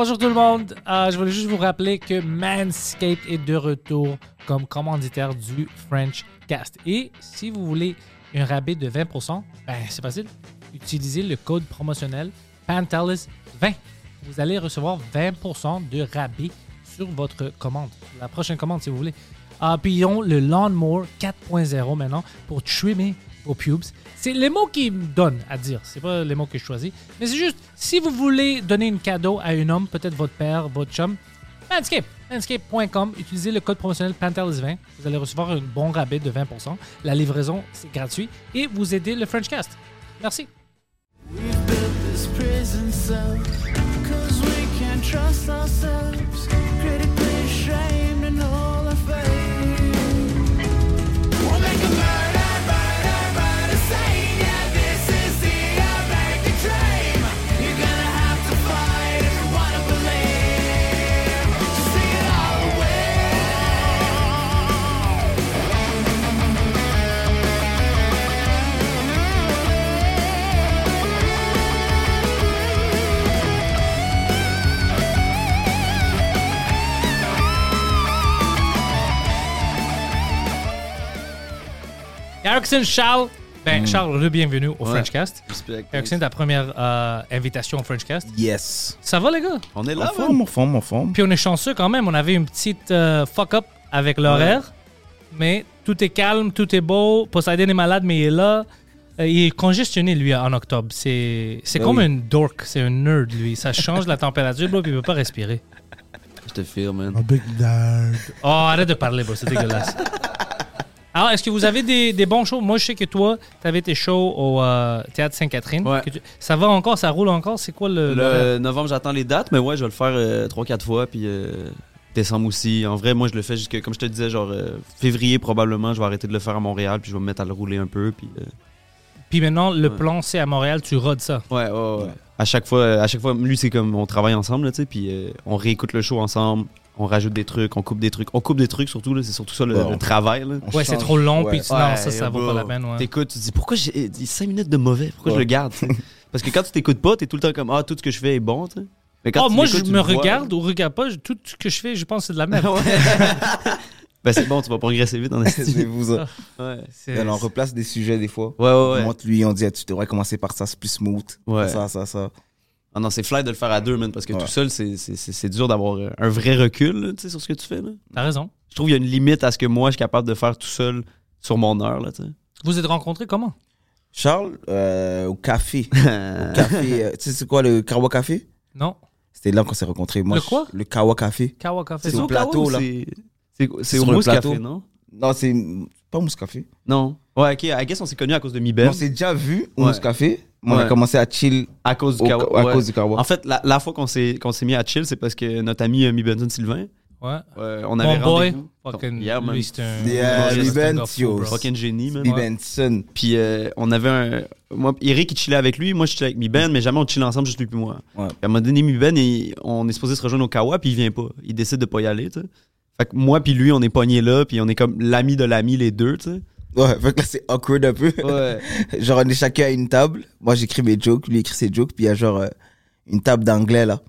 Bonjour tout le monde. Euh, je voulais juste vous rappeler que Manscaped est de retour comme commanditaire du French Cast. Et si vous voulez un rabais de 20%, ben c'est facile. Utilisez le code promotionnel Pantelis20. Vous allez recevoir 20% de rabais sur votre commande. La prochaine commande si vous voulez. Ah, puis ils le Lawnmower 4.0 maintenant pour trimmer pubes. C'est les mots qu'ils me donnent à dire. C'est pas les mots que je choisis. Mais c'est juste, si vous voulez donner un cadeau à un homme, peut-être votre père, votre chum, Manscaped. Manscaped.com. Utilisez le code promotionnel Pantelis20. Vous allez recevoir un bon rabais de 20%. La livraison, c'est gratuit. Et vous aidez le Frenchcast. Merci. Erickson Charles. Ben, Charles, re-bienvenue au Ouais. Frenchcast. Respect. Erickson, ta première euh, invitation au Frenchcast. Yes. Ça va, les gars? On est En là, man. forme, en forme, en forme. Puis on est chanceux quand même. On avait une petite euh, fuck-up avec l'horaire. Mais tout est calme, tout est beau. Poseidon est malade, mais il est là. Euh, il est congestionné, lui, en octobre. C'est c'est Ben comme oui. un dork. C'est un nerd, lui. Ça change la température, bro, puis il peut pas respirer. Je te file, man. big dad. Oh, arrête de parler, bro. C'est dégueulasse. Alors, est-ce que vous avez des, des bons shows? Moi, je sais que toi, tu avais tes shows au euh, Théâtre Sainte-Catherine. Ouais. Que tu- Ça va encore? Ça roule encore? C'est quoi le... Le novembre, j'attends les dates, mais ouais, je vais le faire 3-4 fois, puis euh, décembre aussi. En vrai, moi, je le fais jusque, comme je te disais, genre euh, février probablement, je vais arrêter de le faire à Montréal, puis je vais me mettre à le rouler un peu, puis... euh, Puis maintenant, le Ouais. plan, c'est à Montréal, tu rodes ça. ouais, ouais, ouais. À chaque fois, à chaque fois, lui, c'est comme on travaille ensemble, là, tu sais, puis euh, on réécoute le show ensemble, on rajoute des trucs, on coupe des trucs. On coupe des trucs surtout, là, c'est surtout ça le, le travail, là. Ouais, c'est trop long, puis tu- non, Ouais, ça, ça vaut bro. pas la peine. Ouais. T'écoutes, tu te dis pourquoi j'ai 5 minutes de mauvais, pourquoi je le garde? Parce que quand tu t'écoutes pas, t'es tout le temps comme ah tout ce que je fais est bon, tu sais. Mais quand Oh, tu moi, je me regarde ou regarde pas. Tout ce que je fais, je pense que c'est de la merde. Ben c'est bon, tu vas progresser vite en C'est estime. vous ça. Ouais. C'est- on replace des sujets des fois. Ouais, ouais, On ouais. montre lui, on dit, ah, tu devrais commencer par ça, c'est plus smooth. Ouais. Ça, ça, ça. Ah non, c'est fly de le faire à deux, man, parce que Ouais. tout seul, c'est- c'est c'est- c'est dur d'avoir euh, un vrai recul, là, tu sais, sur ce que tu fais, là. T'as raison. Je trouve qu'il y a une limite à ce que moi, je suis capable de faire tout seul sur mon heure, là, tu sais. Vous êtes rencontrés comment? Charles, euh, au café. au café. euh, tu sais, c'est quoi le Kawa Café? Non. C'était là qu'on s'est rencontrés. Moi, Le quoi? je- Le Kawa Café. Kawa Café. C'est au au plateau, là. c'est- C'est au Mousse. Café, non? Non, c'est pas Mousse Café. Non. Ouais, ok, I guess on s'est connus à cause de Mi Ben. On s'est déjà vu au Ouais. Mousse Café. On a Ouais. commencé à chill À cause du au- Kawa. à ouais. cause du Kawa. En fait, la, la fois qu'on s'est qu'on s'est mis à chill, c'est parce que notre ami euh, Mi Benson Sylvain, Ouais. euh, on avait Mon boy. rendez-vous. Fucking, Yeah, man. Yeah, Ben, bro. Fucking génie, man. Lee Benson. Puis euh, on avait un. Moi, Eric, il chillait avec lui. Moi, je chillais avec Mi Ben, mais jamais on chillait ensemble, juste lui puis moi. Ouais. Puis à un moment donné, Mi Ben, il- on est supposé se rejoindre au Kawa, puis il vient pas. Il décide de pas y aller, tu sais. Fait que moi, puis lui, on est pognés là, puis on est comme l'ami de l'ami, les deux, tu sais. Ouais, fait que là, c'est awkward un peu. Ouais. genre, on est chacun à une table. Moi, j'écris mes jokes, lui écrit ses jokes, puis il y a genre euh, une table d'anglais, là.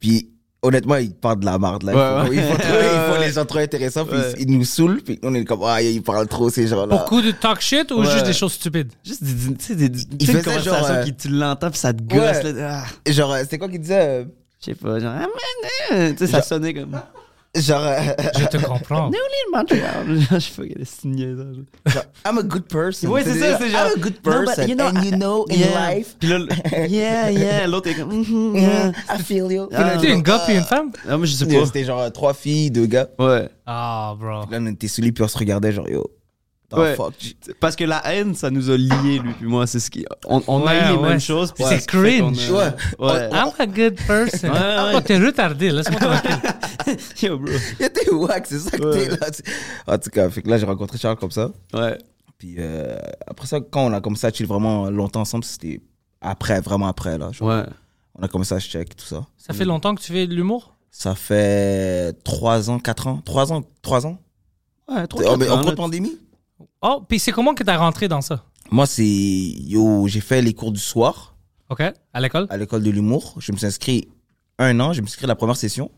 Puis, honnêtement, il parle de la marde, là. Ouais, il, faut, ouais. il, faut trop- il faut les gens trop intéressants, puis Ouais. il, il nous saoule, puis on est comme, ah, il parle trop, ces gens-là. Beaucoup de talk shit ou Ouais. juste des choses stupides? Juste des, des- tu sais, des, des- Il tu sais, une faisait conversation genre, euh, qui tu l'entends, puis ça te gosse, Ouais. là. Ah, Genre, euh, c'était quoi qu'il disait euh, je sais pas, genre, ah, man, euh, tu sais, ça sonnait comme. Genre, euh, Je te comprends. Nous, on est de Montréal. Je ce niaisage. genre, I'm a good person. Ouais, c'est ça, c'est genre. I'm a good No, but, person. you know, and you know, in Yeah. life, Puis là, yeah, yeah. L'autre est comme, mhm, yeah, yeah. I feel you. Puis Ah. Tu es une gars ah. puis une femme? Ah, moi, je sais pas. c'était genre trois filles, deux gars. Ouais. Ah, bro. Là, on était sous lui, puis on se regardait, genre, yo, the Ouais. fuck. Parce que la haine, ça nous a liés, lui puis moi. C'est ce qui. On, on Ouais, a eu les ouais. mêmes choses. C'est ce cringe. a- Ouais. Ouais. I'm a good person. Ouais, ouais. Oh, t'es retardé, laisse-moi tranquille. Yo, bro. Était wack, c'est ça que Ouais. t'es là. En tout cas, fait que là, j'ai rencontré Charles comme ça. Ouais. Puis euh, après ça, quand on a commencé à chill vraiment longtemps ensemble, c'était après, vraiment après, là. Genre, Ouais. On a commencé à check, tout ça. Ça fait longtemps que tu fais de l'humour? Ça fait 3 ans, 4 ans. 3 ans, 3 ans? Ouais, trois, Oh, mais quatre en ans, cours là. de pandémie? Oh, puis c'est comment que t'as rentré dans ça? Moi, c'est. Yo, j'ai fait les cours du soir OK? À l'école? à l'école de l'humour. Je me suis inscrit un an, je me suis inscrit à la première session.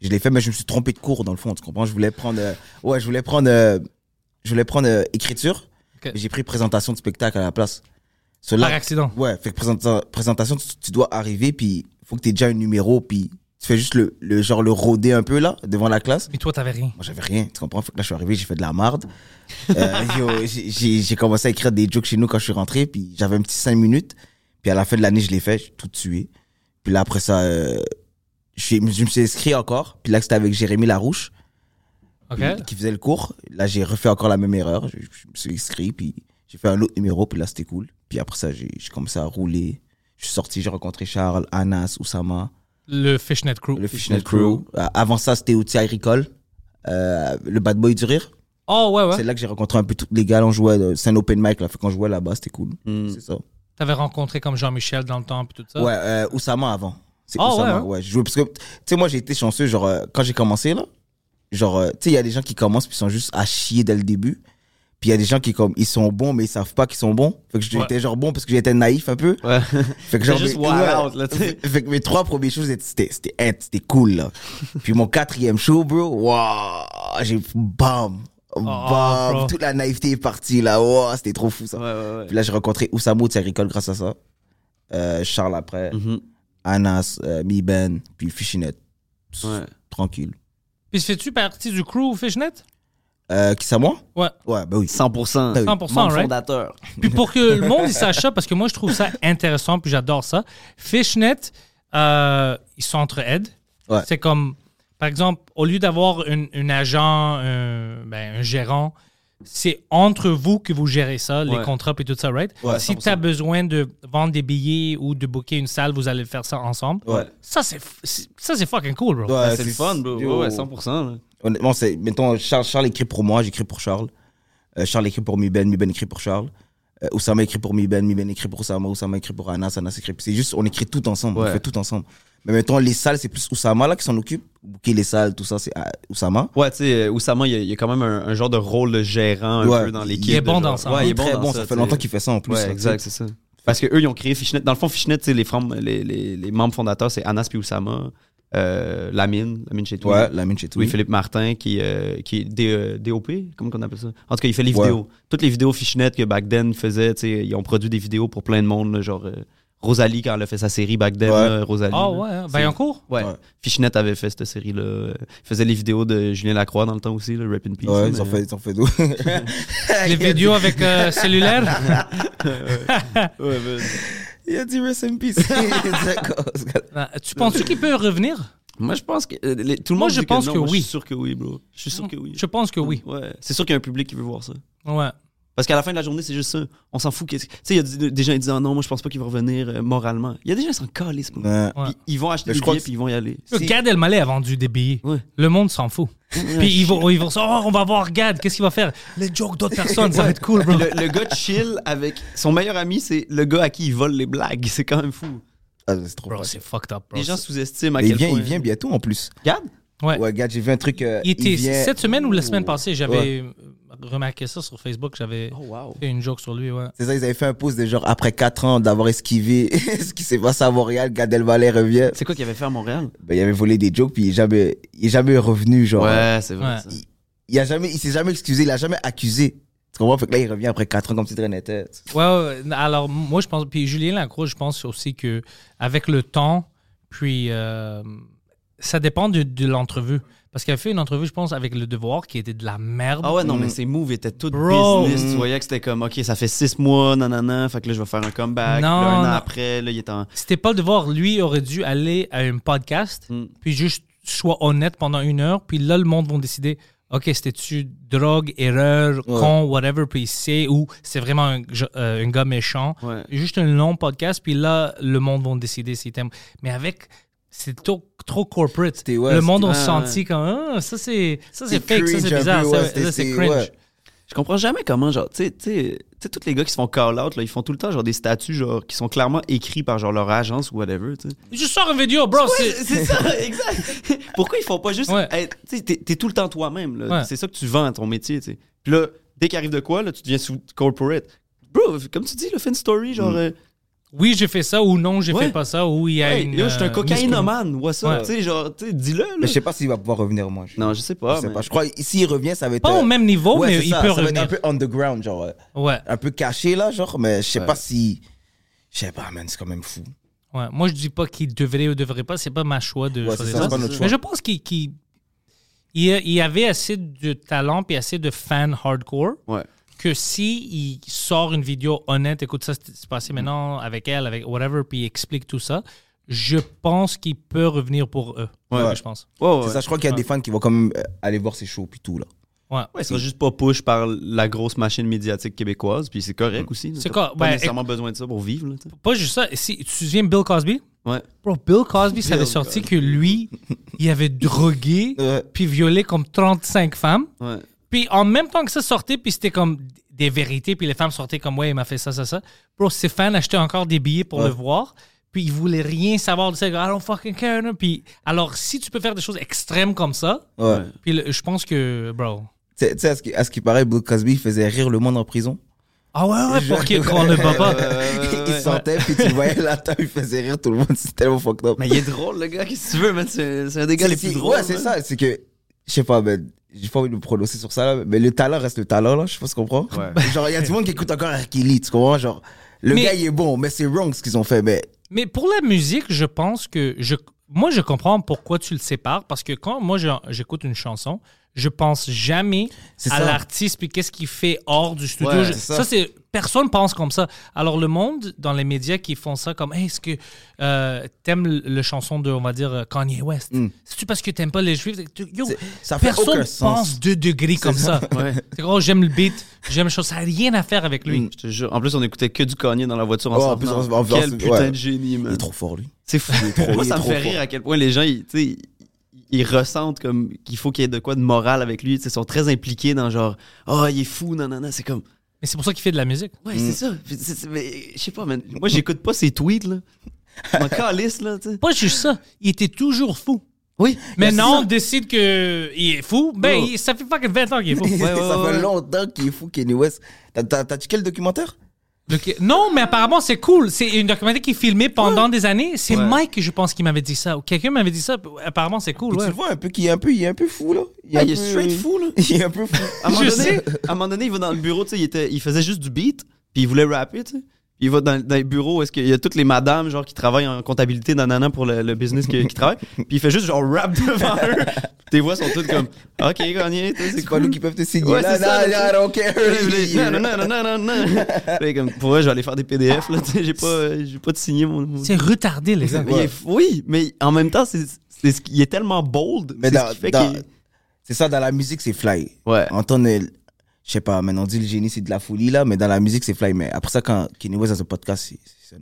Je l'ai fait, mais je me suis trompé de cours, dans le fond, tu comprends? Je voulais prendre. euh, ouais, je voulais prendre. euh, je voulais prendre euh, écriture. Ok. mais J'ai pris présentation de spectacle à la place. So là- Par accident. Ouais, fait que présenta- présentation, tu, tu dois arriver, puis il faut que tu aies déjà un numéro, puis tu fais juste le, le genre le rôder un peu là, devant la classe. Mais toi, t'avais rien. Moi, j'avais rien, tu comprends? Là, je suis arrivé, j'ai fait de la marde. Euh, j'ai- commencé à écrire des jokes chez nous quand je suis rentré, puis j'avais un petit 5 minutes. Puis à la fin de l'année, je l'ai fait, j'ai tout tué. Puis là, après ça, euh, je, je me suis inscrit encore. Puis là, c'était avec Jérémy Larouche, OK? puis- qui faisait le cours. Là, j'ai refait encore la même erreur. Je, je me suis inscrit, puis j'ai fait un autre numéro, puis là, c'était cool. Puis après ça, j'ai j'ai commencé à rouler. Je suis sorti, j'ai rencontré Charles, Anas, Oussama, Le Fishnet Crew. le Fishnet Crew. Euh, avant ça, c'était Outil Agricole, euh, le Bad Boy du Rire. Oh, ouais, C'est ouais. là que j'ai rencontré un peu tous les gars. On jouait, euh, c'est un open mic, là. Fait qu'on jouait là-bas, c'était cool. Hmm. C'est ça. T'avais rencontré comme Jean-Michel dans le temps, puis tout ça? Ouais, euh, Oussama avant. C'est Ah, Oussama, ouais, hein? ouais. Je jouais, parce que, tu sais, moi, j'ai été chanceux, genre, euh, quand j'ai commencé, là, genre, euh, tu sais, il y a des gens qui commencent puis sont juste à chier dès le début. Puis il y a des gens qui, comme, ils sont bons, mais ils savent pas qu'ils sont bons. Fait que j'étais Ouais. genre bon parce que j'étais naïf un peu. Ouais. Fait que genre, juste mes- wild ouais. out, là, tu sais. Fait que mes trois premières choses, c'était, c'était, c'était, c'était cool, là. Puis mon quatrième show, bro, waouh, j'ai, bam, bam, Oh, bro. toute la naïveté est partie, là, waouh, c'était trop fou, ça. Ouais, ouais, ouais. Puis là, j'ai rencontré Oussamo de Agricole grâce à ça. Euh, Charles après, Mhm. Anas, euh, Mi Ben, puis Fishinet. Ouais. Tranquille. Puis fais-tu partie du crew Fishnet? Euh, qui c'est moi? Ouais. Ouais, bah oui. 100%. Ah oui. 100%, Membre right? fondateur. Puis pour que le monde il sache ça, parce que moi je trouve ça intéressant, puis j'adore ça. Fishnet, euh, ils s'entraident. Ouais. C'est comme, par exemple, au lieu d'avoir un, un agent, un, ben, un gérant, c'est entre vous que vous gérez ça, les contrats et tout ça, right? Ouais, si 100%. tu as besoin de vendre des billets ou de booker une salle, vous allez faire ça ensemble. Ouais. Ça, c'est fucking cool, bro. Ouais, Ben, c'est le fun, bro. ouais, 100%. Honnêtement, c'est, mettons, Charles, Charles écrit pour moi, j'écris pour Charles. Euh, Charles écrit pour Mi Ben, Mi Ben écrit pour Charles. Euh, Oussama écrit pour Mi Ben, Mi Ben écrit pour Oussama, Oussama écrit pour Anas, Anas écrit. C'est juste, on écrit tout ensemble, on fait tout ensemble. Mais mettons, les salles, c'est plus Oussama là qui s'en occupe. Booker les salles, tout ça, c'est euh, Oussama. Ouais, tu sais, Oussama, il y, a- il y a quand même un, un genre de rôle de gérant un Ouais. peu dans Il l'équipe. est bon dans ça. Ouais, il est très bon, bon, dans ça, fait longtemps qu'il fait ça en plus. Ouais, là, exact, c'est ça. Parce que eux, ils ont créé Fishnet. Dans le fond, Fishnet, les, les, les membres fondateurs, c'est Anas puis Oussama, euh, Lamine, Lamine chez toi. Ouais, la mine chez toi. Louis-Philippe Martin, qui, euh, qui est D- DOP, comment on appelle ça? En tout cas, il fait les Ouais. vidéos. Toutes les vidéos Fishnet que back then faisait, tu sais, ils ont produit des vidéos pour plein de monde, là, genre euh, Rosalie, quand elle a fait sa série back then, Ouais. là, Rosalie. Ah là. ouais, hein? C'est- Vaillancourt? Ouais. Ouais. Fishnet avait fait cette série-là. Il faisait les vidéos de Julien Lacroix dans le temps aussi, le Rap in Peace. Ouais, là, ils ont fait, ils ont fait d'où Les vidéos avec euh, cellulaire? Ouais, mais- Il a dit rest in peace. D'accord. Euh, tu penses-tu qu'il peut revenir? Moi, je pense que. euh, les- tout le Moi, monde je dit pense non. que Moi, oui. Je suis sûr que oui, bro. Je suis sûr que oui. Je pense que oui. Ouais. C'est sûr qu'il y a un public qui veut voir ça. Ouais. Parce qu'à la fin de la journée, c'est juste ça. On s'en fout. qu'est-ce- Tu sais, il y a des- des gens qui disent ah non, moi, je pense pas qu'il va revenir euh, moralement. Il y a des gens qui s'en. Ouais. Puis Ils vont acheter Mais des crois billets que puis ils vont y aller. Le Gad Elmaleh a vendu des billets. Ouais. Le monde s'en fout. Puis ils vont, ils vont dire, oh, on va voir Gad, qu'est-ce qu'il va faire? Les jokes d'autres personnes, ça va être cool, bro. Le, le gars chill avec son meilleur ami, c'est le gars à qui il vole les blagues. C'est quand même fou. Ah, c'est trop Bro, fort. c'est fucked up, bro. Les gens sous-estiment à Mais il quel vient, point. il vient bientôt en plus. Regarde. Ouais. Ouais, regarde, j'ai vu un truc. euh, Il était vient- cette semaine ou la semaine passée, j'avais Ouais. Remarqué ça sur Facebook, j'avais Oh, wow. fait une joke sur lui, ouais. C'est ça, ils avaient fait un post de genre après 4 ans d'avoir esquivé ce qui s'est passé à Montréal, Gad Elmaleh revient? C'est quoi qu'il avait fait à Montréal? Ben, il avait volé des jokes puis il est jamais, il est jamais revenu genre. Ouais, c'est vrai. Ouais. ça. Il a jamais, il s'est jamais excusé, il a jamais accusé. Tu comprends? Fait que là, il revient après 4 ans comme si de rien n'était. Ouais, ouais, ouais. alors moi je pense, puis Julien Lacroix, je pense aussi que avec le temps, puis euh, ça dépend de, de l'entrevue. Parce qu'il a fait une entrevue, je pense, avec Le Devoir qui était de la merde. Ah ouais, non, Mm. mais ses moves étaient tout Bro. business. Mm. Tu voyais que c'était comme, OK, ça fait six mois, nanana, fait que là, je vais faire un comeback. Non, là, un non. an après, là, il est en... C'était pas Le Devoir. Lui aurait dû aller à un podcast, Mm. puis juste soit honnête pendant une heure, puis là, le monde va décider OK, c'était-tu drogue, erreur, Ouais. con, whatever, puis il sait, ou c'est vraiment un, euh, un gars méchant. Ouais. Juste un long podcast, puis là, le monde va décider s'il t'aime. Mais avec. C'est trop, trop corporate. C'était- ouais, le monde a c'était- senti comme ah, ça c'est ça c'est fake, ça cringe c'est bizarre, peu, ça, ouais, ça, c'était- c'est cringe. ouais. Je comprends jamais comment, genre, tu sais, tous les gars qui se font call out, là, ils font tout le temps, genre, des statuts, genre, qui sont clairement écrits par, genre, leur agence ou whatever, tu sais. Je sors une vidéo, bro. c'est- C'est ça, exact. Pourquoi ils font pas juste. Ouais. être- tu sais, t'es, tout le temps toi-même, là. Ouais. C'est ça que tu vends à ton métier, tu sais. Puis là, dès qu'il arrive de quoi, là, tu deviens sous corporate. Bro, comme tu dis, le fin story, genre. euh, Oui, j'ai fait ça ou non, j'ai Ouais. fait pas ça ou il y a hey, une. yo, je suis un euh, cocaïnomane, ou ça. Ouais. Tu sais, genre, tu sais, dis-le. Mais je sais pas s'il va pouvoir revenir, moi. Je, Non, je sais je pas. sais mais- pas. Je crois s'il revient, ça va être. Pas au euh, même niveau, ouais, mais il ça, peut ça va revenir. être un peu underground, genre. euh, Ouais, un peu caché, là, genre. Mais je sais Ouais. pas si. Je sais pas, man, c'est quand même fou. ouais. Moi, je dis pas qu'il devrait ou devrait pas. C'est pas ma choix de Ouais, ça, ça. pas notre choix. Mais je pense qu'il il il y avait assez de talent et assez de fans hardcore Ouais. Que si il sort une vidéo honnête, écoute ça, c'est passé maintenant avec elle, avec whatever, puis il explique tout ça, je pense qu'il peut revenir pour eux. Ouais. Ouais, je pense. Ouais, ouais. C'est ça, je crois qu'il y a des fans qui vont quand même euh, aller voir ses shows, puis tout, là. Ouais. Ouais, ils sont juste pas push par la grosse machine médiatique québécoise, puis c'est correct aussi. C'est quoi- Pas ouais, nécessairement besoin de ça pour vivre, là. Pas juste ça. Si, tu te souviens Bill Cosby? Ouais. Bro, Bill Cosby, ça avait sorti que lui, il avait drogué puis violé comme 35 femmes. Ouais. Puis en même temps que ça sortait, puis c'était comme des vérités, puis les femmes sortaient comme ouais, il m'a fait ça, ça, ça. Bro, ses fans achetaient encore des billets pour Ouais. le voir. Puis ils voulaient rien savoir de ça. I don't fucking care. non. Puis alors, si tu peux faire des choses extrêmes comme ça, Ouais. puis le- je pense que, bro. Tu sais, à ce qui- paraît, Bill Cosby faisait rire le monde en prison. Ah ouais, ouais, pour qu'il- qu'on ne bat pas? il sortait, puis tu le voyais là il faisait rire tout le monde. C'est tellement fucked up. Mais il est drôle, le gars, qu'est-ce que tu veux, man? C'est un des gars les plus drôles. Ouais, c'est man. ça. C'est que, je sais pas, ben, j'ai pas envie de me prononcer sur ça, là, mais le talent reste le talent, là. Je sais pas si tu comprends. Ouais. Genre, il y a du monde qui écoute encore R. Kelly, tu comprends? Genre, le Mais- gars, il est bon, mais c'est wrong ce qu'ils ont fait. Mais Mais pour la musique, je pense que je, moi, je comprends pourquoi tu le sépares parce que quand moi j'écoute une chanson, je pense jamais C'est à l'artiste puis qu'est-ce qu'il fait hors du studio. Ouais, Je- c'est ça, ça. c'est personne pense comme ça. Alors le monde dans les médias qui font ça comme Hey, est-ce que euh, t'aimes le, chanson de on va dire euh, Kanye West? Mm. C'est-tu parce que t'aimes pas les juifs? Tu- Yo, C'est- ça fait personne sens. pense deux degrés comme ça. Ouais. C'est gros, j'aime le beat, j'aime le chose, ça n'a rien à faire avec lui. Mm. Je te jure. En plus, on écoutait que du Kanye dans la voiture Ouais, en ensemble. plus, Non, on- on- Quel putain ouais. de génie, il man. est trop fort, lui. C'est fou. trop- Moi, il ça me fait fort. rire à quel point les gens, ils, tu sais, ils ressentent comme qu'il faut qu'il y ait de quoi de moral avec lui. Ils sont très impliqués dans genre, oh, il est fou, non, non, non. C'est comme, Mais c'est pour ça qu'il fait de la musique. ouais, c'est ça. C'est- mais Je sais pas, man. Moi, j'écoute pas ses tweets, là. Je m'en calisse, là, tu sais. Pas juste ça, il était toujours fou. Oui. Maintenant, on ça. décide qu'il est fou. Ben, Oh. il- ça fait fucking 20 ans qu'il est fou. ouais, ça ouais, fait longtemps qu'il est fou, Kenny West. T'as- checké le documentaire? Le- Non, mais apparemment, c'est cool. C'est une documentaire qui est filmée pendant des années. C'est Ouais. Mike, je pense, qui m'avait dit ça. Ou quelqu'un m'avait dit ça. Apparemment, c'est cool. Ouais. Tu le vois un peu qu'il est un peu, il est un peu fou, là. Ah, il est peu- straight fou, là. Il est un peu fou. À un moment Je donné, sais. à un moment donné, il va dans le bureau, tu sais, il, était- il faisait juste du beat, puis il voulait rapper, tu sais. Il va dans, dans les bureaux où est-ce qu'il y a toutes les madames genre qui travaillent en comptabilité nanana pour le, le business qui, qui travaille? Puis il fait juste genre rap devant eux. Tes voix sont toutes comme OK, gagné, c'est C'est pas cool. nous qui peuvent te signer. Ouais, là, c'est ça, là, là, là, I don't care. Non, non, non, non, non, non. Fait comme, pour vrai, je vais aller faire des PDF, là, j'ai pas, j'ai pas de signer mon. mon- C'est retardé, les gars. Oui, mais en même temps, c'est, c'est ce qui- il est tellement bold. Mais c'est dans- ce qui fait dans- C'est ça, dans la musique, c'est fly. Ouais. Entendre, je sais pas, maintenant on dit le génie, c'est de la folie, là, mais dans la musique, c'est fly. Mais après ça, quand Kenny West a son podcast,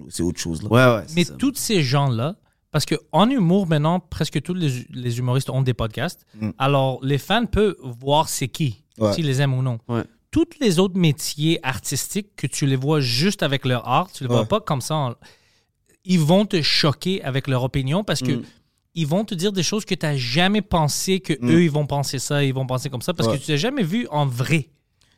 c'est- autre chose, là. Ouais, ouais. c'est Mais tous ces gens-là, parce que en humour, maintenant, presque tous les, les humoristes ont des podcasts. Mm. Alors, les fans peuvent voir c'est qui, Ouais. s'ils les aiment ou non. Ouais. Tous les autres métiers artistiques que tu les vois juste avec leur art, tu les vois pas comme ça. en- Ils vont te choquer avec leur opinion parce que Mm. ils vont te dire des choses que tu n'as jamais pensé que Mm. eux ils vont penser ça, ils vont penser comme ça parce Ouais. que tu l'as jamais vu en vrai.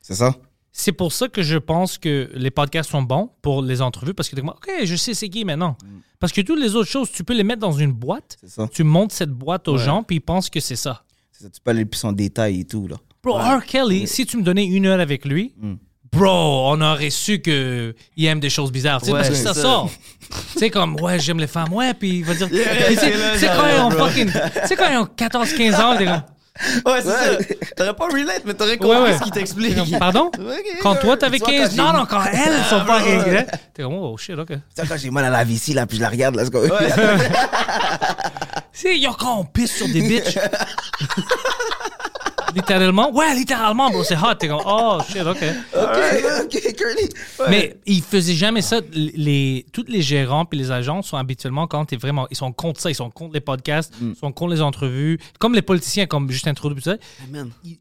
C'est ça? C'est pour ça que je pense que les podcasts sont bons pour les entrevues parce que tu OK, je sais c'est qui maintenant. Parce que toutes les autres choses, tu peux les mettre dans une boîte, ça. tu montes cette boîte aux Ouais. gens, puis ils pensent que c'est ça. Tu peux aller plus en détail et tout, là. Bro, R. Kelly, si tu me donnais une heure avec lui, Mm. bro, on aurait su qu'il aime des choses bizarres. Parce que ça, ça. sort. tu sais, comme, ouais, j'aime les femmes, ouais, puis il va dire. Yeah, Puis tu sais, c'est quand ils ont 14-15 ans, Ouais, c'est ça. T'aurais pas relate, mais t'aurais compris Ouais, ouais. ce qu'il t'explique. Pardon? Quand toi, t'avais Tu vois, 15. quand Non, non, quand elles, elles sont pas grandes. T'es comme, oh shit, ok. Ça, quand j'ai mal à la vessie, là, puis je la regarde, là, c'est comme... Tu sais, yo, quand on pisse sur des bitches. littéralement. Ouais, littéralement, bro, c'est hot. T'es comme, oh shit, ok. Ok, ok, Curly. Mais ils faisaient jamais ça. Les, tous les gérants puis les agents sont habituellement quand t'es vraiment, ils sont contre ça, ils sont contre les podcasts, ils sont contre les entrevues, comme les politiciens, comme Justin Trudeau, tout ça.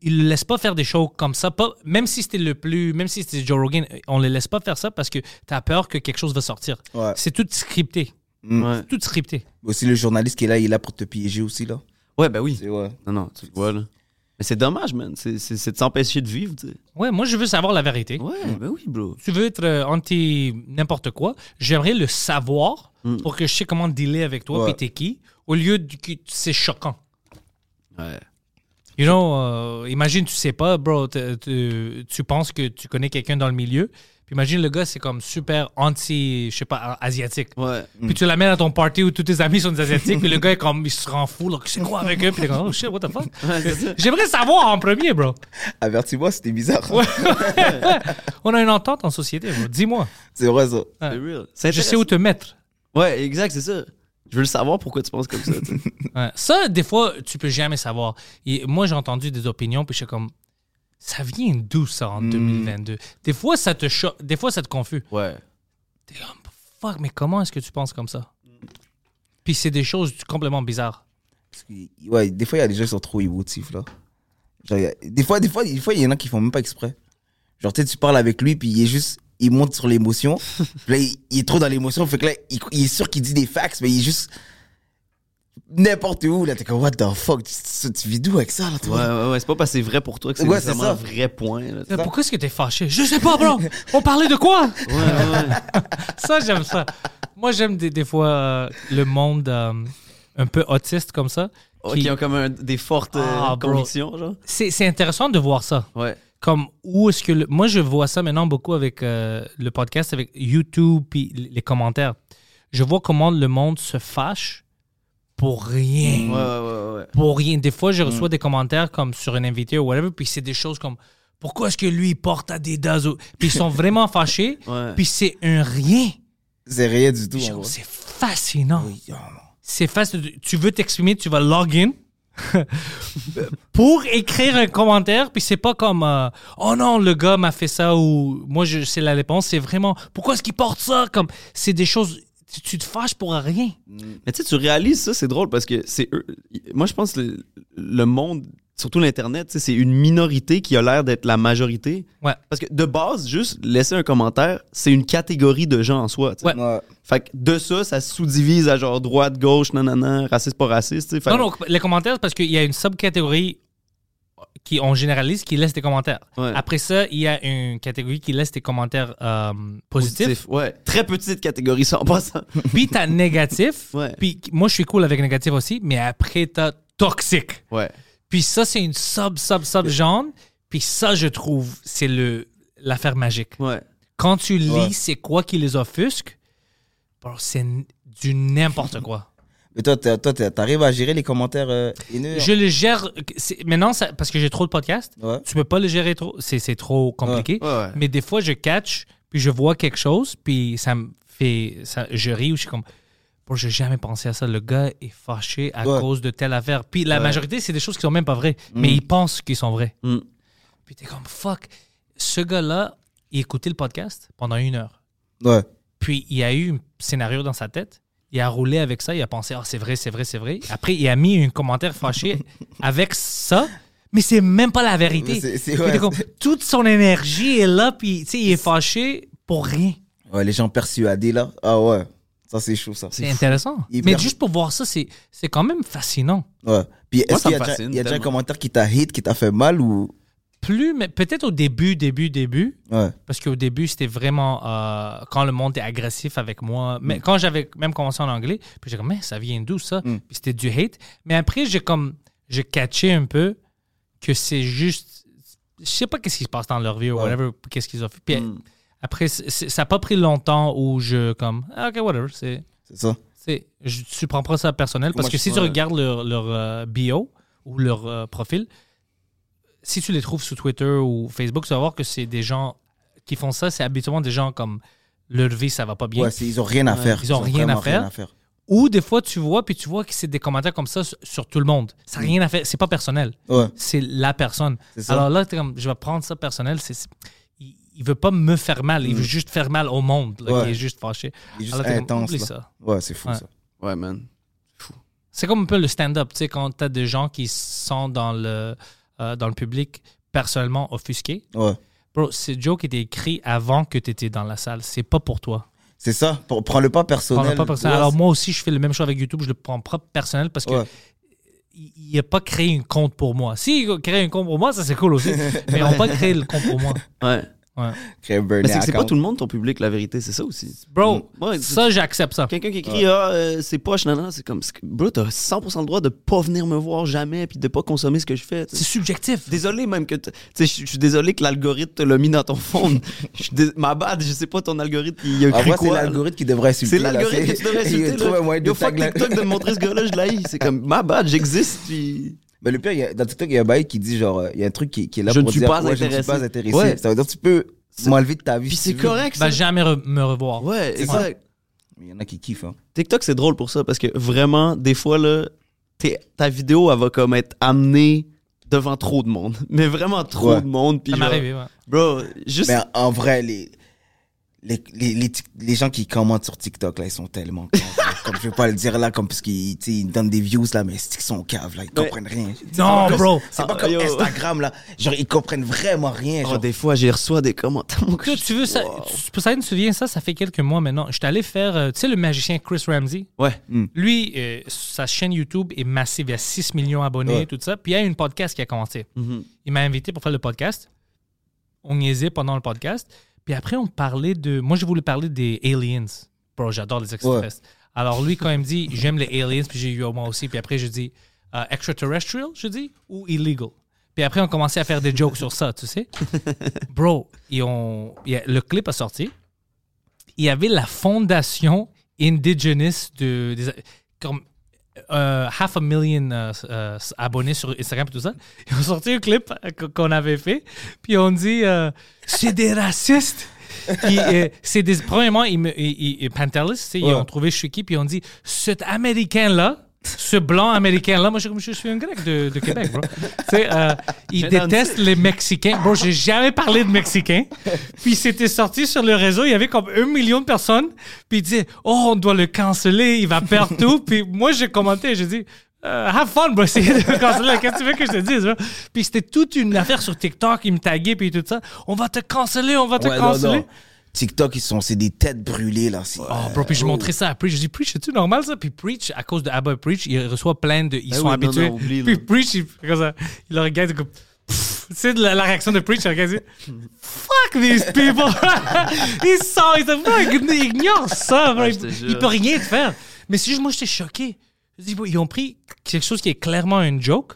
Ils, le laissent pas faire des shows comme ça. Pas, même si c'était le plus, même si c'était Joe Rogan, on les laisse pas faire ça parce que t'as peur que quelque chose va sortir. Ouais. C'est tout scripté, Ouais. tout scripté. Aussi, le journaliste qui est là, il est là pour te piéger aussi, là. Ouais, ben oui. C'est ouais. Non, non, tu vois, là. Mais c'est dommage, man. C'est- C'est c'est de s'empêcher de vivre, tu sais. Ouais, moi je veux savoir la vérité. Ouais, ben oui, bro. tu veux être euh, anti n'importe quoi, j'aimerais le savoir Mm. pour que je sais comment dealer avec toi, Ouais. puis t'es qui, au lieu de que c'est choquant. Ouais. You know, euh, imagine, tu sais pas, bro, t- tu, tu penses que tu connais quelqu'un dans le milieu, puis imagine le gars, c'est comme super anti, je sais pas, asiatique. Ouais. Puis tu l'amènes à ton party où tous tes amis sont des asiatiques, puis le gars est comme, il se rend fou, là, c'est quoi avec eux, puis t'es comme, oh shit, what the fuck? J'aimerais savoir en premier, bro. Avertis-moi, c'était bizarre. On a une entente en société, bro. Dis-moi. C'est vrai, ça. C'est real. Je sais où te mettre. Ouais, exact, c'est ça. Je veux le savoir pourquoi tu penses comme ça, tu sais. Ouais. Ça, des fois, tu peux jamais savoir. Et moi, j'ai entendu des opinions, puis je suis comme, ça vient d'où ça en 2022? Des fois, ça te choque, des fois, ça te confuse. Ouais. T'es comme, fuck, mais comment est-ce que tu penses comme ça? Puis c'est des choses complètement bizarres. Parce que, ouais, des fois, il y a des gens qui sont trop émotifs, là. Genre, il y a- des fois, des fois, des fois, il y en a qui font même pas exprès. Genre, tu sais, tu parles avec lui, puis il est juste, il monte sur l'émotion. Puis là, il, il est trop dans l'émotion, fait que là, il, il est sûr qu'il dit des facts, mais il est juste n'importe où, là. T'es comme, what the fuck, tu, tu vis d'où avec ça, là, toi? Ouais, ouais, ouais. C'est pas parce que c'est vrai pour toi que c'est Ouais, c'est nécessairement ça. un vrai point, là. Mais Pourquoi est-ce que t'es fâché? Je sais pas, bro! On parlait de quoi? Ouais, ouais, ouais. Ça, j'aime ça. Moi, j'aime des, des fois euh, le monde euh, un peu autiste comme ça. Ouais, qui- Qui ont comme un- des fortes euh, Ah, bro. convictions, genre. C'est c'est intéressant de voir ça. Ouais. comme où est-ce que le- moi je vois ça maintenant beaucoup avec euh, le podcast avec YouTube puis les commentaires je vois comment le monde se fâche pour rien Ouais, ouais, ouais, ouais. pour rien des fois je reçois des commentaires comme sur un invité ou whatever puis c'est des choses comme pourquoi est-ce que lui il porte Adidas ou- puis ils sont vraiment fâchés Ouais. puis c'est un rien C'est rien du tout. C'est fascinant Oui, oh, c'est facile. Tu veux t'exprimer, tu vas log in pour écrire un commentaire, puis c'est pas comme euh, oh non le gars m'a fait ça ou moi je sais la réponse. C'est vraiment pourquoi est-ce qu'il porte ça? Comme c'est des choses. Tu, tu te fâches pour rien. Mais tu sais, tu réalises ça, c'est drôle parce que c'est eux. Moi, je pense que le, le monde, surtout l'Internet, c'est une minorité qui a l'air d'être la majorité. Ouais. Parce que de base, juste laisser un commentaire, c'est une catégorie de gens en soi. Ouais. Ouais. Fait que de ça, ça se sous-divise à genre droite, gauche, nanana, raciste, pas raciste. Fait Non non les commentaires c'est parce qu'il y a une subcatégorie qui on généralise qui laisse des commentaires. Ouais. Après ça il y a une catégorie qui laisse des commentaires euh, positifs. Positif, Ouais. Très petite catégorie, ça en passant. Puis t'as négatif. Ouais. Puis moi je suis cool avec négatif aussi, mais après t'as toxique. Ouais. Puis ça, c'est une sub, sub, sub genre. Puis ça, je trouve, c'est le l'affaire magique. Ouais. Quand tu lis c'est quoi qui les offusque, c'est du n'importe quoi. Mais toi, toi, t'arrives à gérer les commentaires euh, haineux? Je le gère. c'est- Maintenant, ça- parce que j'ai trop de podcasts, Ouais. tu peux pas le gérer trop. C'est c'est trop compliqué. Ouais, ouais. Mais des fois, je catch, puis je vois quelque chose, puis ça me fait. Ça, je ris ou je suis comme. Bro, j'ai jamais pensé à ça. Le gars est fâché à Ouais. cause de telle affaire. Puis la Ouais. majorité, c'est des choses qui sont même pas vraies, mais Mm. ils pensent qu'ils sont vraies. Mm. Puis t'es comme, fuck. Ce gars-là, il écoutait le podcast pendant une heure. Ouais. Puis il a eu un scénario dans sa tête. Il a roulé avec ça. Il a pensé, ah, c'est vrai, c'est vrai, c'est vrai. Après, il a mis un commentaire fâché avec ça. Mais c'est même pas la vérité. C'est- c'est- Puis ouais, t'es comme, c'est- toute son énergie est là. Puis il est fâché pour rien. Ouais, les gens persuadés, là. Ah ouais. Ça, c'est chaud, ça. C'est intéressant. Hyper- Mais juste pour voir ça, c'est c'est quand même fascinant. Ouais. Puis, est-ce qu'il y a, déjà- y a déjà un commentaire qui t'a hate, qui t'a fait mal ou. Plus, mais peut-être au début, début, début. Ouais. Parce qu'au début, c'était vraiment euh, quand le monde est agressif avec moi. Mais quand j'avais même commencé en anglais, puis j'ai comme, mais ça vient d'où ça? Mm. Puis c'était du hate. Mais après, j'ai comme, j'ai catché un peu que c'est juste, je sais pas qu'est-ce qui se passe dans leur vie ou Ouais. whatever, qu'est-ce qu'ils ont fait. Puis Mm. après, ça n'a pas pris longtemps où je, comme, ah, ok, whatever, c'est. C'est ça. c'est- Je, tu prends pas ça personnel parce Moi, que si tu regardes leur, leur euh, bio ou leur euh, profil, si tu les trouves sur Twitter ou Facebook, tu vas voir que c'est des gens qui font ça, c'est habituellement des gens comme leur vie, ça va pas bien. Ouais, ils ont rien à faire. Ils ont rien à faire. Ou des fois, tu vois, puis tu vois que c'est des commentaires comme ça sur, sur tout le monde. Ça n'a rien à faire. C'est pas personnel. Ouais. C'est la personne. Alors là, comme, je vais prendre ça personnel. C'est, il, il veut pas me faire mal. Il veut juste faire mal au monde. Là, Mm. Ouais. Il est juste fâché. Il est juste Alors, comme, intense, oublie là. ça. Ouais, c'est fou Ouais. ça. Ouais, man. C'est comme un peu le stand-up, tu sais, quand t'as des gens qui sont dans le, euh, dans le public personnellement offusqués. Ouais. Bro, ce joke était écrit avant que tu étais dans la salle. C'est pas pour toi. C'est ça. Prends-le pas personnel. Prends-le pas personnel. Ouais, Alors moi aussi, je fais le même chose avec YouTube. Je le prends pas personnel parce que Ouais. il il a pas créé un compte pour moi. Si il a créé un compte pour moi, ça c'est cool aussi. Mais ils ont pas créé le compte pour moi. Ouais. Ouais. Créer un burn Mais c'est que c'est pas tout le monde ton public, la vérité, c'est ça aussi. Bro, Ouais, c'est- ça j'accepte ça. Quelqu'un qui écrit Ah, euh, c'est poche, non, non, c'est comme. c'est Bro, t'as 100% le droit de pas venir me voir jamais puis de pas consommer ce que je fais. C'est subjectif. Désolé même que. Tu sais, je suis désolé que l'algorithme te l'a mis dans ton fond. Dé- Ma bad, je sais pas ton algorithme, il a écrit vrai, c'est quoi. là. l'algorithme qui devrait insulter. C'est l'algorithme c'est- devrais Il insulter. fuck tag la- TikTok de me montrer ce gars-là, je l'haïs. C'est comme, ma bad, j'existe, puis. Mais le pire, il y a- dans TikTok, il y a un bail qui dit genre, euh, il y a un truc qui, qui est là Je ne pour suis dire pas ouais, je ne suis pas intéressé. Ouais. Ça veut dire que tu peux m'enlever de ta vie. Puis si c'est correct, ça. jamais re- me revoir. Ouais, exact. Mais Il y en a qui kiffent. Hein. TikTok, c'est drôle pour ça parce que vraiment, des fois, là, t'es- ta vidéo, elle va comme être amenée devant trop de monde. Mais vraiment trop Ouais. de monde. Puis Ça m'est arrivé, ouais. Bro, juste. Mais en vrai, les, les, les, les, les gens qui commentent sur TikTok, là, ils sont tellement. comme je vais pas le dire là, comme parce qu'ils ils donnent des views là, mais c'est qu'ils sont caves là, ils Mais- comprennent rien. Non, bro. C'est pas Ah, comme. Instagram là, genre ils comprennent vraiment rien. Oh, Genre, des fois, j'ai reçu des commentaires. mon tu veux ça? Tu, ça me souviens ça, ça fait quelques mois maintenant. J'étais allé faire, euh, tu sais, le magicien Chris Ramsey? Ouais. Lui, euh, sa chaîne YouTube est massive. Il y a 6 millions d'abonnés, Ouais. tout ça. Puis il y a une podcast qui a commencé. Mhm. Il m'a invité pour faire le podcast. On niaisait pendant le podcast. Puis après, on parlait de. Moi, j'ai voulu parler des aliens. Bro, j'adore les extraterrestres. Alors lui, quand il me dit j'aime les aliens, puis j'ai eu moi aussi. Puis après, je dis euh, extraterrestrial, je dis, ou illegal? Puis après, on commençait à faire des jokes sur ça, tu sais. Bro, et on, il y a- le clip a sorti. Il y avait la fondation indigenous de. Des, comme euh, half a million euh, abonnés sur Instagram et tout ça. Ils ont sorti un clip qu'on avait fait, puis on dit c'est des racistes. Puis, euh, c'est des, premièrement, ils, me- ils, ils- Pantelis, tu sais, ils Ouais. ont trouvé je suis qui, puis ils ont dit cet Américain-là, ce blanc Américain-là, moi je, je suis un grec de, de Québec, bro. tu sais, euh, il Mais dans- déteste les Mexicains. Bro, j'ai jamais parlé de Mexicains. Puis c'était sorti sur le réseau, il y avait comme un million de personnes. Puis il disait, oh, on doit le canceller, il va perdre tout. Puis moi, j'ai commenté, j'ai dit, euh, have fun, bro, le canceller. Qu'est-ce que tu veux que je te dise, bro? Puis c'était toute une affaire sur TikTok, il me taguait, puis tout ça. On va te canceller, on va te Ouais, non, canceller. non. TikTok, ils sont, c'est des têtes brûlées là. c'est- Oh, bro, puis je montrais ça à Preach. Je dis, Preach, c'est-tu normal ça? Puis Preach, à cause de Abba Preach, il reçoit plein de. Ils Ben sont oui, habitués. non, oublie, puis là. Preach, il, comme ça, il le regarde comme. Pff, Tu sais, de la, la réaction de Preach, il regarde, il dit, Fuck these people! il sent, il dit, Bro, il ignore ça, bro. Ah, il, il peut rien te faire. Mais c'est juste, moi, j'étais choqué. Ils ont pris quelque chose qui est clairement un joke.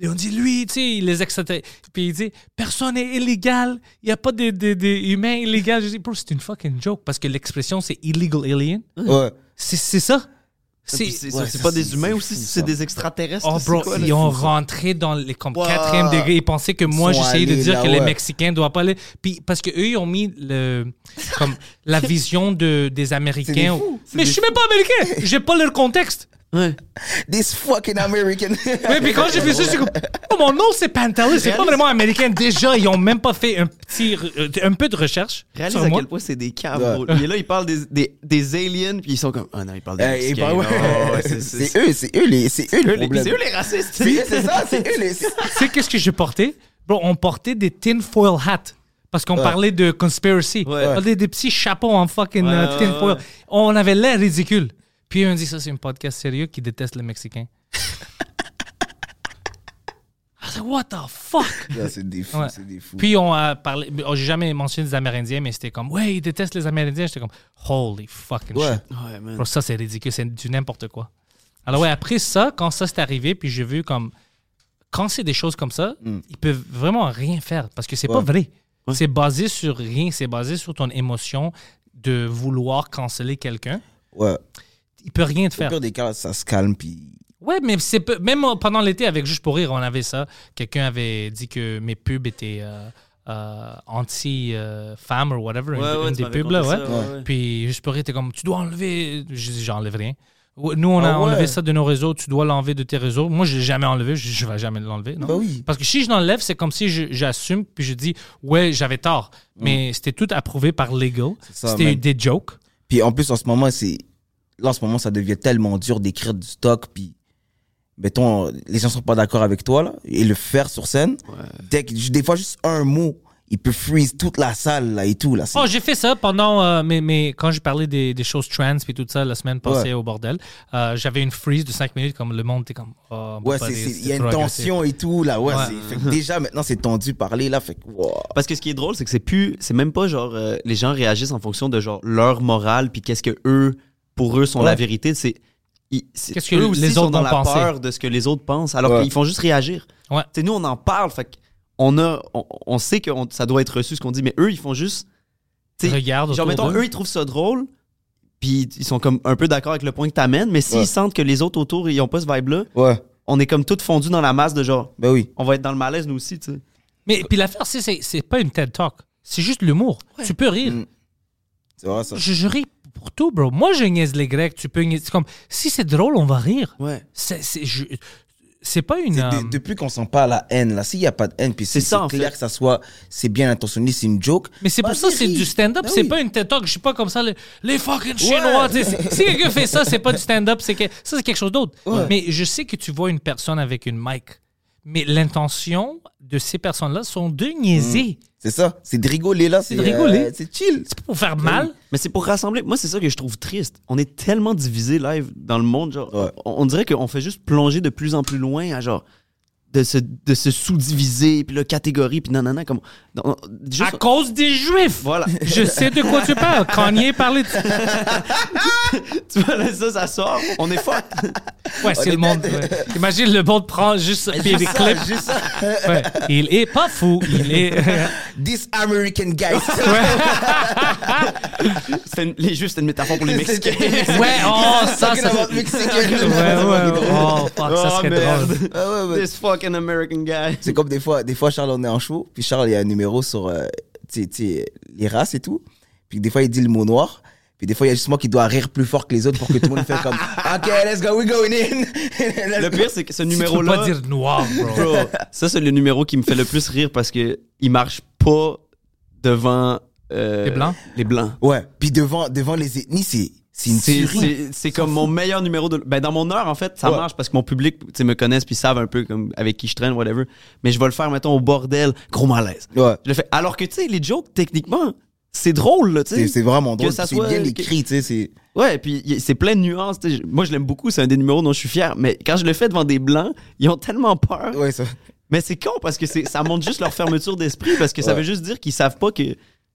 Et on dit, lui, tu sais, les extraterrestres. Puis il dit, personne n'est illégal. Il n'y a pas de, de, de humains illégaux. Je dis, bro, c'est une fucking joke parce que l'expression, c'est illegal alien. Ouais. C'est c'est ça. C'est. Ouais, pas des humains aussi, c'est des extraterrestres. Oh, bro, quoi, ils ont rentré dans les comme Wow. quatrième degré. Ils pensaient que moi, j'essayais de dire là, que les. Mexicains doivent pas aller. Puis parce que eux, ils ont mis le, comme la vision de, des Américains. fous. Mais je suis même pas américain. J'ai pas leur contexte. Ouais. This fucking American. Mais puis quand j'ai vu ça, je suis comme, oh, mon nom c'est Pantelis, c'est pas vraiment américain. Déjà, ils ont même pas fait un petit, euh, un peu de recherche. Réalise sur à moi. quel point c'est des caves, Ouais. est là, il parle des, des, des aliens, puis ils sont comme. Ah non, il parle des Eh, et bah ouais. Oh, ouais, c'est- c'est- C'est eux, c'est eux les, c'est eux eux le les-. C'est eux les racistes. C'est eux, c'est ça, c'est eux les. Tu sais qu'est-ce que j'ai porté? Bro, on portait des tinfoil hats. Parce qu'on parlait de conspiracy. Ouais. On avait des petits chapeaux en fucking Ouais, euh, ouais, tinfoil. ouais. On avait l'air ridicule. Puis on dit ça, c'est un podcast sérieux qui déteste les Mexicains. I was like, what the fuck? C'est des fous, Ouais. c'est des fous. Puis on a parlé. oh, J'ai jamais mentionné des Amérindiens, mais c'était comme, ouais, ils détestent les Amérindiens. J'étais comme, holy fucking Ouais. shit. Ouais, man. Bro, ça, c'est ridicule, c'est du n'importe quoi. Alors, ouais, après ça, quand ça s'est arrivé, puis j'ai vu comme. Quand c'est des choses comme ça, ils peuvent vraiment rien faire parce que c'est pas. Ouais. vrai. C'est basé sur rien, c'est basé sur ton émotion de vouloir canceller quelqu'un. Ouais. Il peut rien te Au faire. pire des cas, ça se calme, puis. Ouais, mais c'est même pendant l'été, avec Juste pour rire, on avait ça. Quelqu'un avait dit que mes pubs étaient euh, euh, anti-femmes ou whatever. une, Ouais, des pubs, là, ouais. ça, ouais, ouais. Puis Juste pour rire, t'es comme, tu dois enlever. Je dis, j'enlève rien. Nous, on a Ah ouais. enlevé ça de nos réseaux. Tu dois l'enlever de tes réseaux. Moi, je l'ai jamais enlevé. Je, je vais jamais l'enlever. non? Bah oui. Parce que si je l'enlève, c'est comme si j'assume puis je dis ouais, j'avais tort. Mais c'était tout approuvé par legal. ça, C'était des jokes. Puis en plus, en ce moment, c'est. Là, en ce moment, ça devient tellement dur d'écrire du stock. Puis, mettons, les gens sont pas d'accord avec toi, là. Et le faire sur scène, dès que, des fois, juste un mot, il peut freeze toute la salle, là, et tout, là. Oh, j'ai fait ça pendant euh, mais, mais quand j'ai parlé des, des choses trans puis tout ça la semaine passée Ouais. au bordel, euh, j'avais une freeze de 5 minutes comme le monde était comme oh, ouais, il y a une tension et tout, là. Ouais, Ouais. c'est- fait que déjà, maintenant, c'est tendu parler, là. Fait que, wow. Parce que ce qui est drôle, c'est que c'est plus, c'est même pas genre euh, les gens réagissent en fonction de genre leur morale puis qu'est-ce que eux, pour eux, sont Ouais. la vérité. C'est Qu'est-ce que eux aussi les sont autres dans vont la penser. peur de ce que les autres pensent, alors Ouais. qu'ils font juste réagir. Ouais. Tu sais, nous on en parle, fait on a, on, on sait que on- ça doit être reçu ce qu'on dit, mais eux ils font juste. Regarde Genre mettons, eux ils trouvent ça drôle. Puis ils sont comme un peu d'accord avec le point que t'amènes, mais s'ils Ouais. sentent que les autres autour ils ont pas ce vibe-là, Ouais, on est comme tout fondus dans la masse de genre, ben oui. on va être dans le malaise nous aussi, tu sais. Mais puis l'affaire c'est c'est c'est pas une TED Talk. C'est juste l'humour. Tu peux rire. Mm. C'est vrai, ça. Je, je ris pour tout, bro. Moi, je niaise les Grecs. Tu peux niaiser. C'est comme si c'est drôle, on va rire. Ouais. C'est c'est je- c'est pas une. C'est euh, de- depuis qu'on sent pas la haine, là, s'il y a pas de haine, puis C'est c'est, ça, clair fait. que ça soit, c'est bien intentionné, c'est une joke. Mais c'est pour ça, c'est du stand-up, Ben c'est oui. pas une TED Talk. Je suis pas comme ça, les, les fucking chinois. tu sais. Si si quelqu'un fait ça, c'est pas du stand-up, c'est que ça, c'est quelque chose d'autre. Ouais. Mais je sais que tu vois une personne avec une mic. Mais l'intention de ces personnes-là sont de niaiser. C'est ça, c'est de rigoler, là. C'est de rigoler. euh, c'est chill. C'est pas pour faire mal. Mais c'est pour rassembler. Moi, c'est ça que je trouve triste. On est tellement divisé live dans le monde. Genre, Ouais. on, on dirait qu'on fait juste plonger de plus en plus loin à genre de se, de se sous-diviser, puis la catégorie, puis nanana. Comme, non, juste- À cause des Juifs. Voilà. Je sais de quoi tu parles. Kanye parlait de ça. tu vois, là, ça, ça sort. On est fucked. Ouais, c'est est le monde. ouais. Imagine le monde prend juste puis des ça, clips. juste ça. Ouais. Il est pas fou. Il est. This American guy. Une- les Juifs, c'était une métaphore pour les Mexicains. ouais, oh, ça, ça. Mexican. Ouais, ouais. Oh, fuck, ça Oh, serait merde. drôle. Ouais, ouais. This fucking American guy. C'est comme des fois, des fois, Charles, on est en show, puis Charles, il y a un numéro sur euh, tu sais, tu sais, les races et tout. Puis des fois, il dit le mot noir. Puis des fois, il y a juste moi qui dois rire plus fort que les autres pour que tout le monde fasse comme OK, let's go, we going in. Le pire, c'est que ce Tu peux numéro-là. pas dire noir, bro. Bro, ça, c'est le numéro qui me fait le plus rire parce que il marche pas devant. euh, Les Blancs? Les Blancs. Ouais. Puis devant, devant les ethnies, c'est, c'est une C'est- tuerie. C'est c'est comme mon meilleur numéro de. Ben, dans mon heure, en fait, ça Ouais. marche parce que mon public me connaissent puis savent un peu comme avec qui je traîne, whatever. Mais je vais le faire, mettons, au bordel, gros malaise. Ouais. Je le fais. Alors que, tu sais, les jokes, techniquement, c'est drôle, là, tu C'est, sais. c'est vraiment drôle. ça C'est soit- bien écrit, tu sais. Ouais, puis c'est plein de nuances. Moi, je l'aime beaucoup. C'est un des numéros dont je suis fier. Mais quand je le fais devant des blancs, ils ont tellement peur. Ouais, ça. Mais c'est con parce que ça montre juste leur fermeture d'esprit parce que ça Ouais. veut juste dire qu'ils savent pas que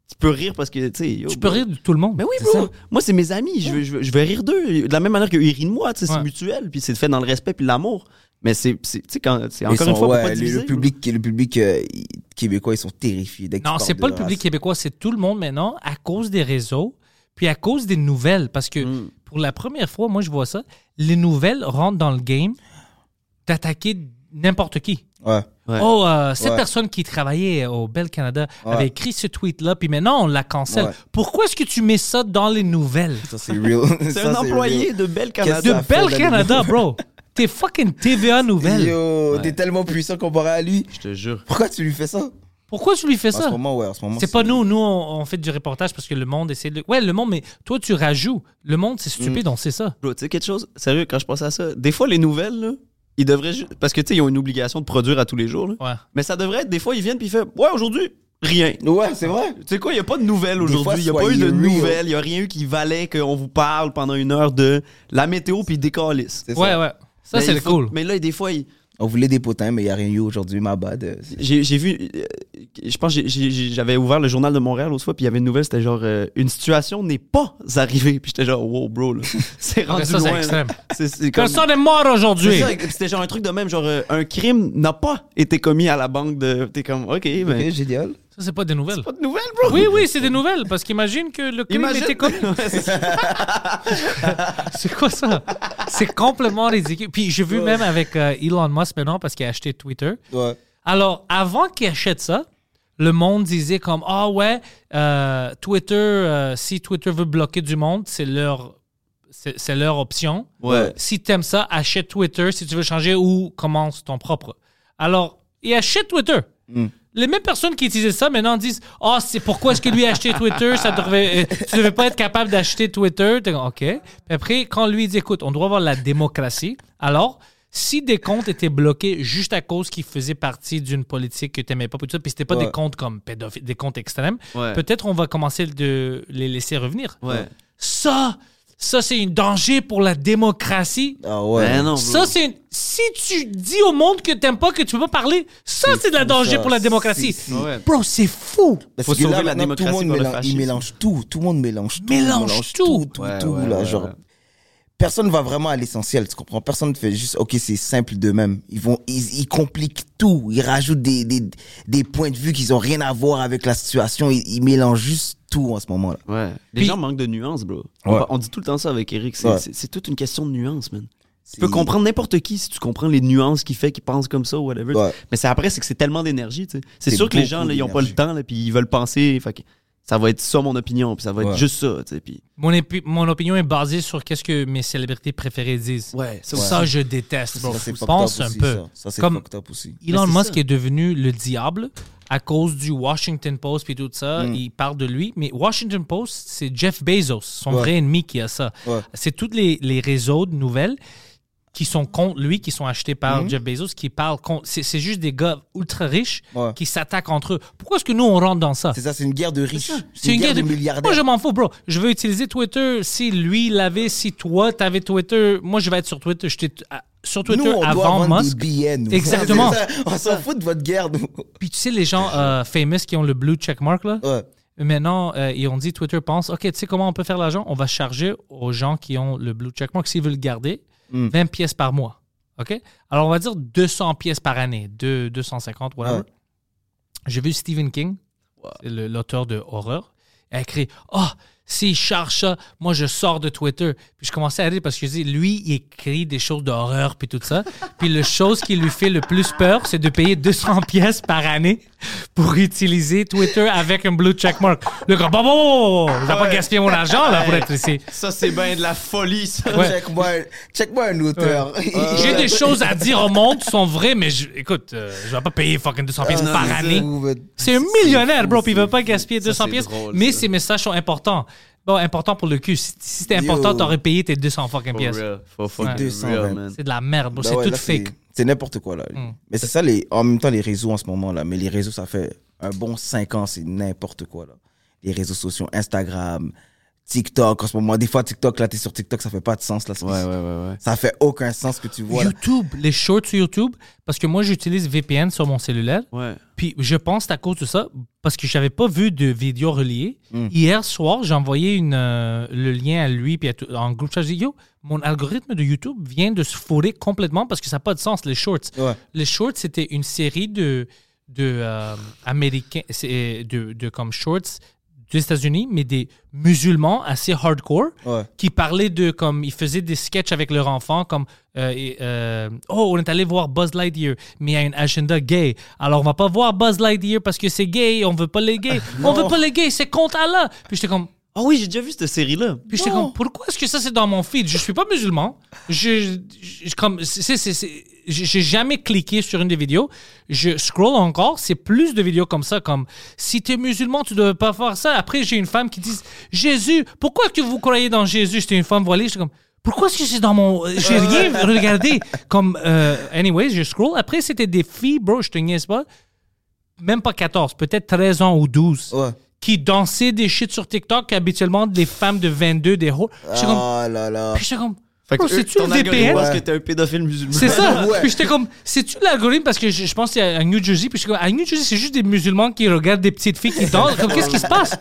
tu peux rire parce que, tu sais. Tu peux rire de tout le monde. Mais oui, bro. Moi, c'est mes amis. Je, veux- je, veux- je vais rire d'eux. De la même manière qu'ils rient de moi. tu sais, Ouais. C'est mutuel. Puis c'est fait dans le respect puis l'amour. Mais c'est, c'est, tu sais, quand, c'est encore sont- une fois, ouais, le- diviser. le, public, le public euh, québécois, ils sont terrifiés. Non, c'est pas le race. public québécois, c'est tout le monde maintenant à cause des réseaux, puis à cause des nouvelles. Parce que Mm. pour la première fois, moi, je vois ça, les nouvelles rentrent dans le game d'attaquer n'importe qui. Ouais. Ouais. Oh, euh, cette Ouais. personne qui travaillait au Bell Canada Ouais. avait écrit ce tweet-là, puis maintenant on la cancelle. Ouais. Pourquoi est-ce que tu mets ça dans les nouvelles? Ça, c'est real. C'est Ça, un employé real. de Belle Qu'est-ce Canada. De ça les Canada, bro! T'es fucking TVA Nouvelles. Yo, t'es tellement puissant comparé à lui. Je te jure. Pourquoi tu lui fais ça? Pourquoi tu lui fais En ce ça? moment, ouais, en ce moment. C'est pas nous, nous on, on fait du reportage parce que le monde essaie de... Ouais, le monde, mais toi tu rajoutes. Le monde c'est stupide, on sait ça. Bro, tu sais quelque chose? Sérieux, quand je pense à ça, des fois, les nouvelles, là, ils devraient Parce que, tu sais, ils ont une obligation de produire à tous les jours, là. Ouais. Mais ça devrait être, des fois, ils viennent puis ils font Ouais, aujourd'hui, rien. Ouais, c'est vrai. Tu sais quoi, il n'y a pas de nouvelles aujourd'hui. Il n'y a pas eu de nouvelles. Il n'y a rien eu qui valait qu'on vous parle pendant une heure de la météo puis des calices. C'est Ouais, ouais. Ça, c'est le faut- cool. Mais là, des fois, il- On voulait des potins, mais il n'y a rien eu aujourd'hui, ma bad. J'ai vu. euh, Je pense que j'ai- j'ai- j'avais ouvert le journal de Montréal l'autre fois puis il y avait une nouvelle, c'était genre euh, Une situation n'est pas arrivée. Puis j'étais genre Wow, bro, là. C'est rendu ça, c'est loin. C'est- comme- Personne n'est mort aujourd'hui. C'était genre un truc de même, genre euh, un crime n'a pas été commis à la banque de. T'es comme, ok, ben. Ok, génial. Ça, c'est pas des nouvelles. Pas de nouvelles, bro! Oui, oui, c'est des nouvelles, parce qu'imagine que le crime Imagine. était commis. Ouais, c'est. C'est quoi ça? C'est complètement ridicule. Puis j'ai vu même avec euh, Elon Musk maintenant, parce qu'il a acheté Twitter. Ouais. Alors, avant qu'il achète ça, le monde disait comme Ah ouais, euh, Twitter, euh, si Twitter veut bloquer du monde, c'est leur c'est c'est leur option. Ouais. Si t'aimes ça, achète Twitter. Si tu veux changer ou commence ton propre. Alors, et achète Twitter. Mm. Les mêmes personnes qui utilisaient ça maintenant disent Oh, c'est pourquoi est-ce que lui a acheté Twitter? Ça devrait, euh, Tu devais pas être capable d'acheter Twitter. OK. Puis après, quand lui dit Écoute, on doit avoir la démocratie. Alors, si des comptes étaient bloqués juste à cause qu'ils faisaient partie d'une politique que tu n'aimais pas, puis c'était pas Ouais. des comptes comme pédophiles, des comptes extrêmes, Ouais. peut-être on va commencer de les laisser revenir. Ouais. Ça, ça c'est un danger pour la démocratie. Ah ouais. Ben non. Ça, c'est une- Si tu dis au monde que t'aimes pas, que tu peux pas parler, ça, c'est de la danger ça. pour la démocratie. C'est- Ouais. Bro, c'est fou. Parce Faut que là, sauver la maintenant, tout le démocratie monde le mélange, il mélange tout. Tout le monde mélange tout. Mélange tout. tout, Ouais, tout, ouais, là, ouais, genre. Personne va vraiment à l'essentiel, tu comprends? Personne ne fait juste, ok, c'est simple d'eux-mêmes. Ils vont, ils, ils compliquent tout. Ils rajoutent des, des, des points de vue qui ont rien à voir avec la situation. Ils, ils mélangent juste tout en ce moment-là. Ouais. Les Puis- gens manquent de nuances, bro. On, Ouais. pa- on dit tout le temps ça avec Eric. C'est Ouais. toute une question de nuances, man. Tu peux comprendre n'importe qui si tu comprends les nuances qu'il fait, qu'il pense comme ça ou whatever. Ouais. Mais c'est après, c'est que c'est tellement d'énergie, tu sais. C'est sûr que les gens, là, ils ont pas le temps, là, puis ils veulent penser. Fait ça va être ça, mon opinion, puis ça va être Ouais. juste ça, tu sais. Puis... Mon, épi- mon opinion est basée sur qu'est-ce que mes célébrités préférées disent. Ouais, ça Ça, je déteste, bro. Ça, c'est fucked Pense un aussi, peu. Ça, Ça, c'est Comme aussi. Elon Musk ça. est devenu le diable à cause du Washington Post puis tout ça. Mm. Il parle de lui. Mais Washington Post, c'est Jeff Bezos, son Ouais. vrai ennemi qui a ça. Ouais. C'est tous les, les réseaux de nouvelles qui sont contre lui, qui sont achetés par Mhm. Jeff Bezos, qui parlent contre. C'est c'est juste des gars ultra riches Ouais. qui s'attaquent entre eux. Pourquoi est-ce que nous, on rentre dans ça? C'est ça, c'est une guerre de riches. C'est une guerre de milliardaires. Moi, je m'en fous, bro. Je veux utiliser Twitter. Si lui l'avait, si toi, t'avais Twitter, moi, je vais être sur Twitter. À- sur Twitter nous, on doit avant vendre Musk. des billets, nous. Exactement. On s'en fout de votre guerre, nous. Puis tu sais, les gens euh, famous qui ont le blue checkmark, là, Ouais. maintenant, euh, ils ont dit, Twitter pense, OK, tu sais comment on peut faire l'argent? On va charger aux gens qui ont le blue checkmark, s'ils veulent le garder, Mm. 20 pièces par mois. OK? Alors, on va dire 200 pièces par année, deux- 250, whatever. Ouais. J'ai vu Stephen King, l'auteur de horreur, a écrit Ah, s'il charge ça, moi je sors de Twitter. Puis je commençais à rire parce que je dis, lui, il écrit des choses d'horreur puis tout ça. puis la chose qui lui fait le plus peur, c'est de payer 200 pièces par année pour utiliser Twitter avec un blue checkmark. Le gars, bon, bon, bon, bon, je vais pas gaspiller mon argent là pour être ici. Ça, c'est bien de la folie, ça. Ouais. Check-moi check-moi un auteur. J'ai des choses à dire au monde qui sont vraies, mais je- écoute, euh, je vais pas payer fucking 200 pièces Ah, par année. C'est un millionnaire, bro, puis il veut pas gaspiller Ça, 200 c'est pièces. mais ses messages sont importants. Bon, important pour le cul. Si, si c'était important, Yo. t'aurais payé tes 200 fucking For pièces. real. For fucking 200, real, man. man. C'est de la merde, bro. Ben c'est ouais, tout là, fake. c'est- C'est n'importe quoi, là. Mm. Mais c'est ça, les, en même temps, les réseaux en ce moment, là. Mais les réseaux, ça fait un bon 5 ans, c'est n'importe quoi, là. Les réseaux sociaux, Instagram, TikTok, en ce moment. Des fois, TikTok, là, t'es sur TikTok, ça fait pas de sens, là. Ouais, ouais, ouais, ouais. Ça fait aucun sens que tu vois, là. YouTube, les shorts sur YouTube, parce que moi, j'utilise VPN sur mon cellulaire. Ouais. Puis je pense à cause de ça, parce que j'avais pas vu de vidéo reliée. Mm. Hier soir, j'ai envoyé une, euh, le lien à lui puis à tout- en groupe chat. J'ai dit, yo, mon algorithme de YouTube vient de se fourrer complètement parce que ça n'a pas de sens, les shorts. Ouais. Les shorts, c'était une série de, de euh, américains, c'est, de, de comme shorts des États-Unis, mais des musulmans assez hardcore Ouais. qui parlaient de comme ils faisaient des sketchs avec leurs enfants comme euh, et, euh, oh on est allé voir Buzz Lightyear mais il y a une agenda gay. Alors on va pas voir Buzz Lightyear parce que c'est gay on veut pas les gays. On veut pas les gays c'est contre Allah. Puis j'étais comme Ah oui, j'ai déjà vu cette série-là. puis j'étais comme pourquoi est-ce que ça c'est dans mon feed? Je suis pas musulman. Je, je- comme c'est c'est- c'est- j'ai jamais cliqué sur une des vidéos. Je scroll encore c'est plus de vidéos comme ça comme si tu es musulman tu devrais pas faire ça. Après j'ai une femme qui dit Jésus pourquoi que vous croyez dans Jésus? J'étais une femme voilée j'étais comme pourquoi est-ce que c'est dans mon j'ai rien regardé? Comme euh, anyways je scroll. Après c'était des filles bro je te niaise pas. Même pas 14 peut-être 13 ans ou 12 Ouais. qui dansaient des shit sur TikTok habituellement des femmes de 22 des ho j'étais comme Oh là là. puis j'étais comme Fait que eux, c'est-tu ton le algorithme VPN? pense que t'es un pédophile musulman. c'est ça. Ouais. Puis j'étais comme, c'est-tu l'algorithme? Parce que je, je pense qu'il y a à New Jersey. Puis j'étais comme, à New Jersey, c'est juste des musulmans qui regardent des petites filles qui dansent. Comme, qu'est-ce qui se passe?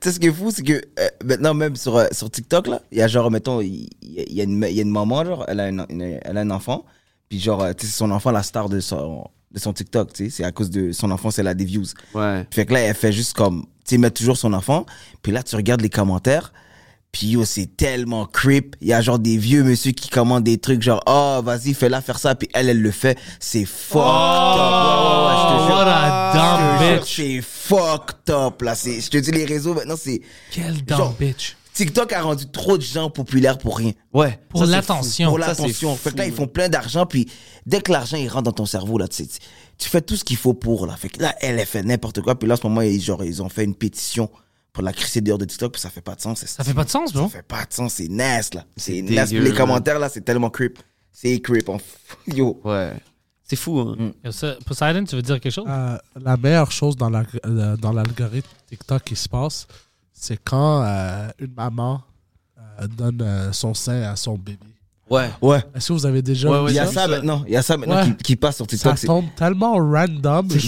Tu sais, ce qui est fou, c'est que euh, maintenant, même sur, euh, sur TikTok, là, il y a genre, mettons, il y, a une, il y a une maman, genre, elle a, une, une- elle a un enfant, puis genre, euh, tu sais, c'est son enfant, la star de son, de son TikTok, tu sais, c'est à cause de son enfant, c'est la des views. Ouais. Fait que là, elle fait juste comme, tu sais, mettre toujours son enfant, puis là, tu regardes les commentaires, puis yo, c'est tellement creep. Il y a genre des vieux monsieur qui commandent des trucs genre, oh, vas-y, fais-la faire ça, puis elle, elle le fait. C'est fucked up. C'est fucked up, là. C'est, je te dis, les réseaux, maintenant, c'est, Quel dumb bitch. TikTok a rendu trop de gens populaires pour rien. Ouais. Pour l'attention. Pour l'attention. Fait que là, ils font plein d'argent, puis dès que l'argent, il rentre dans ton cerveau, là, tu, sais, tu- tu fais tout ce qu'il faut pour, là. Fait que là, elle, elle fait n'importe quoi, puis là, en ce moment, ils, genre, ils ont fait une pétition pour la crisser dehors de TikTok, puis ça fait pas de sens. Ça fait pas de sens, Ça bro. fait pas de sens, c'est nasty, là. C'est nasty. Les commentaires, là, c'est tellement creep. C'est creep, on f- Yo. Ouais. C'est fou, hein. Yo, ça- Poseidon, tu veux dire quelque chose? Euh, la meilleure chose dans la- euh, dans l'algorithme TikTok qui se passe, c'est quand euh, une maman euh, donne euh, son sein à son bébé. Ouais. Ouais. Est-ce que vous avez déjà Ouais, vu ouais, Il y a ça? ça maintenant, il y a ça maintenant Ouais. qui, qui passe sur Ça TikTok. c'est- tombe tellement random. C'est.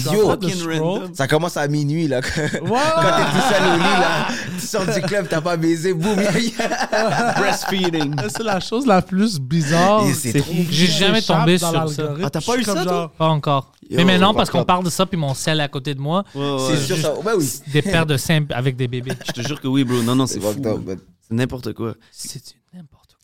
Ça commence à minuit, là. Quand t'es tout seul au lit, là, tu sors du club, t'as pas baisé, boum, Breastfeeding. C'est la chose la plus bizarre. J'ai jamais tombé sur ça. Ah, t'as pas eu ça, toi? genre, Pas encore. Yo, Mais maintenant, parce qu'on parle de ça, puis mon sel à côté de moi. C'est sûr, ça. Des paires de seins avec des bébés. Je te jure que oui, bro. Non, non, c'est fou. fucked up, but- C'est n'importe quoi. C'est du n'importe quoi.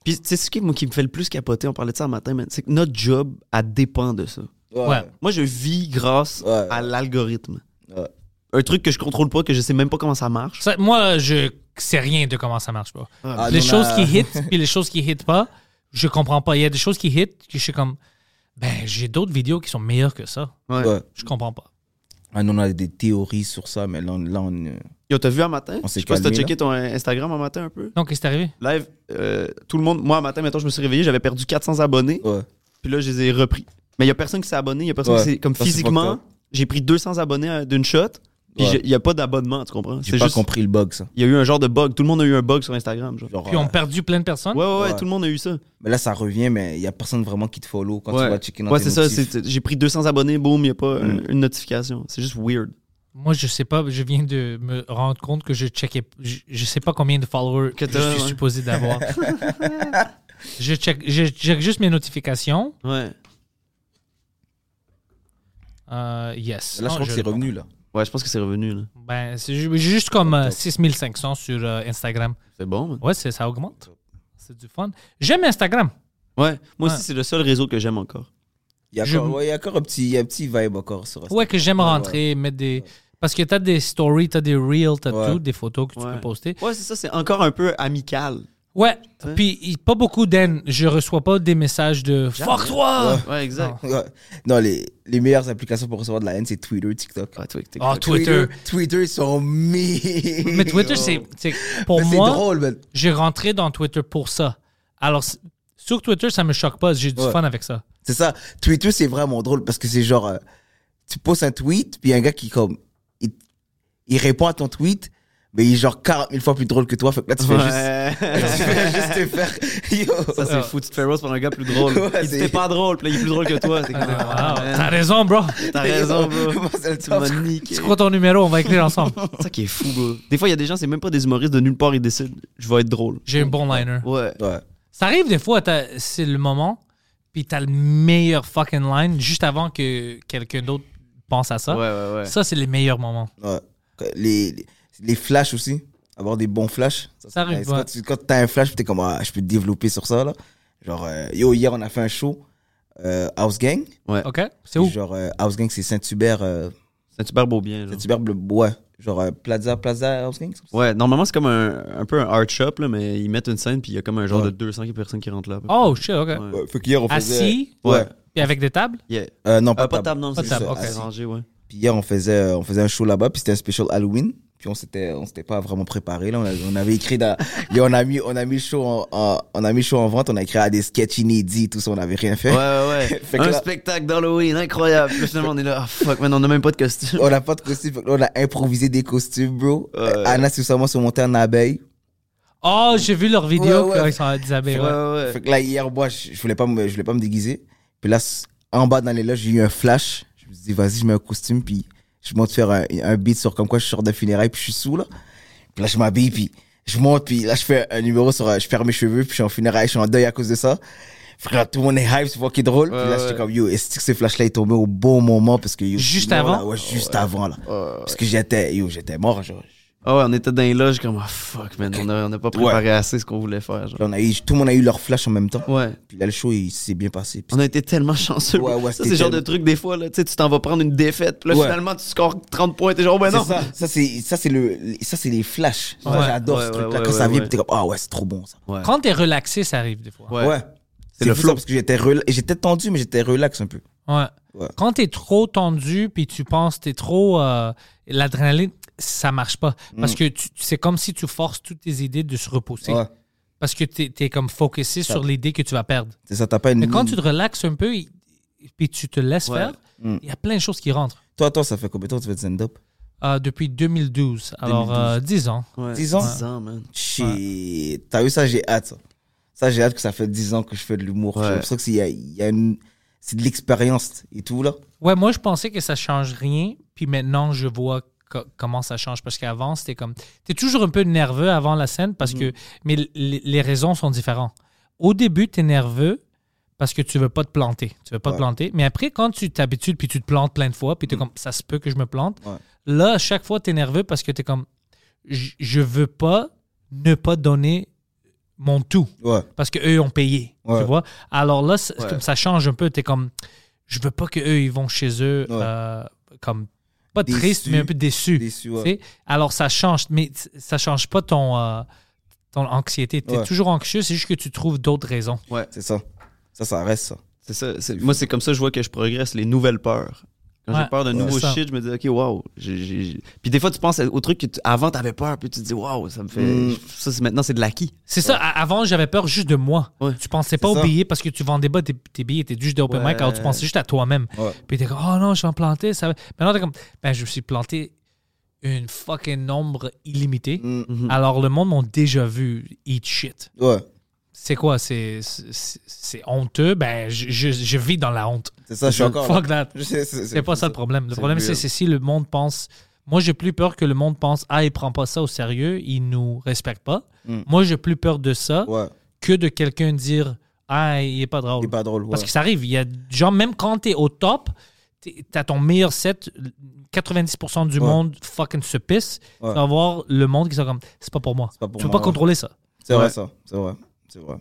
Puis, tu sais, ce qui, moi, qui me fait le plus capoter, on parlait de ça un matin, c'est que notre job, elle dépend de ça. Ouais. Moi, je vis grâce Ouais. à l'algorithme. Ouais. Un truc que je contrôle pas, que je sais même pas comment ça marche. Ça, moi, je sais rien de comment ça marche pas. Ah, les nous, on choses a- qui hit, puis les choses qui hit pas, je comprends pas. Il y a des choses qui hit, que je suis comme, ben, j'ai d'autres vidéos qui sont meilleures que ça. Ouais. Ouais. Je comprends pas. Ah, on a des théories sur ça, mais là, on, là, on, euh, Yo, t'as vu un matin? On Je sais pas si t'as checké ton Instagram un matin un peu. Donc, qu'est-ce qui est arrivé? Live, euh, tout le monde, moi, un matin, mettons, je me suis réveillé, j'avais perdu 400 abonnés, ouais. puis là, je les ai repris. Mais il y a personne qui s'est abonné, il y a personne Ouais. qui s'est. Comme Ça, physiquement, j'ai pris 200 abonnés d'une shot, puis il y a pas d'abonnement, tu comprends? J'ai C'est pas juste. compris le bug, ça. Il y a eu un genre de bug. Tout le monde a eu un bug sur Instagram. Genre. Genre, Puis, on euh, a perdu plein de personnes? Ouais, ouais, ouais, Ouais. tout le monde a eu ça. mais là, ça revient, mais il y a personne vraiment qui te follow quand ouais, tu vas checker dans ouais c'est ça. J'ai pris 200 abonnés, boum, il n'y a pas Mm. une notification. C'est juste weird. Moi, je sais pas, je viens de me rendre compte que je checkais, je, je sais pas combien de followers Que je suis ouais. supposé d'avoir. je, check, je check juste mes notifications. Ouais. Euh, yes. Là, je crois que c'est revenu, là. Ouais, je pense que c'est revenu. là. Ben, c'est ju- juste comme euh, 6500 sur euh, Instagram. C'est bon, man. Ouais, c'est- ça augmente. C'est du fun. J'aime Instagram. Ouais. Moi Ouais. aussi, c'est le seul réseau que j'aime encore. Il y a Je- encore, ouais, il y a encore un petit, il y a un petit vibe encore sur Ouais, que j'aime Ouais, rentrer, mettre des. Parce que t'as des stories, t'as des reels, t'as Ouais. tout, des photos que tu Ouais. peux poster. Ouais, c'est ça. C'est encore un peu amical. Ouais. Puis, pas beaucoup d'aine. Je reçois pas des messages de Fuck toi! Ouais, exact. Ouais. Non, les, les meilleures applications pour recevoir de la haine, c'est Twitter, TikTok. Toi, t'es- Ah, Twitter. Twitter, ils sont mis. Mais Twitter, c'est. c'est- Pour Mais c'est moi, drôle, man. j'ai rentré dans Twitter pour ça. Alors, c- sur Twitter, ça me choque pas. J'ai du Ouais. fun avec ça. C'est ça. Twitter, c'est vraiment drôle parce que c'est genre, euh, tu postes un tweet, puis il y a un gars qui, comme, il, il répond à ton tweet, mais il est genre 40 000 fois plus drôle que toi. Fait que là, tu fais Ouais. juste, tu fais juste te faire. Yo. Ça, c'est fou. Tu te fais rose pour un gars plus drôle. Ouais, il c'est- était pas drôle, puis là, il est plus drôle que toi. Ah, wow. ah, T'as raison, bro. T'as raison, bro. Tu m'as niqué. C'est quoi ton numéro? On va écrire ensemble. C'est ça qui est fou, bro. Des fois, il y a des gens, c'est même pas des humoristes de nulle part, ils décident, je vais être drôle. J'ai un bon liner. Ouais. Ouais. Ça arrive des fois, t'as- c'est le moment, puis t'as le meilleur fucking line juste avant que quelqu'un d'autre pense à ça. Ouais, ouais, ouais. Ça, c'est les meilleurs moments. Ouais. Les, les, les flashs aussi. Avoir des bons flashs. Ça arrive, c'est ouais. Quand, tu, quand t'as un flash, t'es comme, ah, je peux te développer sur ça, là. Genre, euh, yo, hier, on a fait un show, euh, House Gang. OK? C'est où? Genre, euh, House Gang, c'est Saint-Hubert, euh, C'est un super beau bien. genre. Saint-Hubert, bleu, ouais. Genre, euh, Plaza, Plaza House Gang. Ouais, normalement, c'est comme un, un peu un art shop, là, mais ils mettent une scène, puis il y a comme un genre Ouais. de 200 personnes qui rentrent là. Oh, shit, OK. Ouais. Ouais, fait qu'hier, on faisait. Assis, Ouais. puis avec des tables? Yeah. Euh, non, pas, pas de table. table, non, Pas de c'est table, ça. ok. C'est rangé, ouais. Puis hier, on faisait, on faisait un show là-bas, puis c'était un special Halloween. Puis on s'était, on s'était pas vraiment préparé là. On, a- on avait écrit, dans, et on a mis, on a mis le show en, en- on a mis show en vente. On a écrit à des sketchs inédits, tout ça. On n'avait rien fait. Ouais, ouais, ouais. Fait un là- spectacle d'Halloween, incroyable. Puis finalement, on est là, ah fuck, man, on a même pas de costume. On n'a pas de costume. Fait que là, on a improvisé des costumes, bro. Euh, Anna, c'est seulement se monter en abeille. Oh, j'ai vu leur vidéo Ouais, ouais. quand ils sont des abeilles. Ouais, ouais. ouais, ouais. Fait que là, hier, moi, je, je voulais pas me, je voulais pas me déguiser. Puis là, en bas dans les loges, j'ai eu un flash. Je me suis dit, vas-y, je mets un costume, puis je monte faire un, un beat sur comme quoi je sors de funérailles, puis je suis sous, là. Puis là, je m'habille, puis je monte, puis là, je fais un numéro sur, euh, je perds mes cheveux, puis je suis en funérailles, je suis en deuil à cause de ça. Là, tout le monde est hype, c'est fucking drôle. puis là, j'étais ouais. comme, yo, est-ce que ce flash-là est tombé au bon moment? Parce que, yo, Juste sinon, avant? là, ouais, juste avant, là. Parce que j'étais, yo, j'étais mort, genre. Ah ouais, on était dans les loges comme, ah fuck, man, on a, on a pas préparé assez ce qu'on voulait faire. genre. Puis on a eu, tout le monde a eu leur flash en même temps. Ouais. Puis là, le show, il s'est bien passé. Puis On a été tellement chanceux. Ouais, ouais, ça, c'est le genre de truc, des fois, là, tu sais, tu t'en vas prendre une défaite, puis là, Ouais. finalement, tu scores 30 points, t'es genre, oh, ben non. Ça, ça c'est ça c'est le ça c'est les flashs. J'adore Ouais, ce ouais, truc quand ouais, ça vient t'es comme ah ouais, c'est trop bon ça. Ouais. Quand t'es relaxé, ça arrive des fois. Ouais. Ouais. C'est le flow. parce que j'étais rela- j'étais tendu mais j'étais relax un peu. Ouais. Ouais. Quand t'es trop tendu puis tu penses t'es trop euh, l'adrénaline, ça marche pas parce que tu- c'est comme si tu forces toutes tes idées de se repousser Ouais. parce que t'es es comme focusé sur l'idée que tu vas perdre. C'est ça t'as pas une Mais quand tu te relaxes un peu et- puis tu te laisses Ouais. faire, il Mm. y a plein de choses qui rentrent. Toi toi ça fait combien de temps que tu fais de stand up Euh, depuis 2012, alors 2012. euh, 10 ans. Ouais. 10 ans? 10 ans, man. Shit. T'as vu ça j'ai hâte ça. Ça j'ai hâte que ça fait 10 ans que je fais de l'humour. Ouais. J'ai l'impression que c'est il y a, il y a une c'est de l'expérience et tout là. Ouais, moi je pensais que ça change rien, puis maintenant je vois co- comment ça change? Parce qu'avant c'était comme t'es toujours un peu nerveux avant la scène parce que mais les raisons sont différentes. Au début, tu es nerveux parce que tu veux pas te planter, tu veux pas te planter, mais après quand tu t'habitues puis tu te plantes plein de fois, puis tu comme ça se peut que je me plante. Ouais. Là, à chaque fois tu es nerveux parce que tu es comme je veux pas ne pas donner mon tout Ouais. parce que eux ont payé, tu vois? Alors là, comme ça change un peu. T'es comme, je veux pas que eux ils vont chez eux euh, comme pas triste mais un peu. Déçu, tu ouais. sais. Alors ça change, mais ça change pas ton euh, ton anxiété. T'es Ouais. toujours anxieux, c'est juste que tu trouves d'autres raisons. C'est ça. Ça ça reste ça. C'est ça. c'est- Moi, c'est comme ça que je vois que je progresse, les nouvelles peurs. Quand Ouais. j'ai peur d'un nouveau ça. shit, je me dis, OK, wow. Puis des fois, tu penses au truc que tu- avant, t'avais peur, puis tu te dis, wow, ça me fait. Mm. Ça, c'est- maintenant, c'est de l'acquis. C'est ça. Avant, j'avais peur juste de moi. Ouais. Tu pensais pas aux ça. billets parce que tu vendais pas tes, tes billets, t'es juste open Ouais. mic, alors tu pensais juste à toi-même. Ouais. Puis t'es comme, oh non, je vais me planter. Ça... va- Maintenant, t'es comme, ben, je me suis planté une fucking nombre illimité. Mm. Mhm. Alors, le monde m'a déjà vu eat shit. Ouais. C'est quoi? C'est honteux? Ben, je, je, je vis dans la honte. C'est ça, je suis encore là. Fuck that. Je sais, c'est- pas ça le problème. Le problème, c'est si le monde pense. Moi, j'ai plus peur que le monde pense Ah, il prend pas ça au sérieux, il nous respecte pas. Mm. Moi, j'ai plus peur de ça Ouais. que de quelqu'un dire Ah, il est pas drôle. Il est pas drôle. Ouais. Parce que ça arrive. Il y a genre, même quand t'es au top, t'as ton meilleur set, 90% du Ouais. monde fucking se pisse. Tu vas voir le monde qui sont comme C'est pas pour moi. Pas pour tu peux moi, pas contrôler ça. C'est vrai ça. C'est vrai. C'est vrai.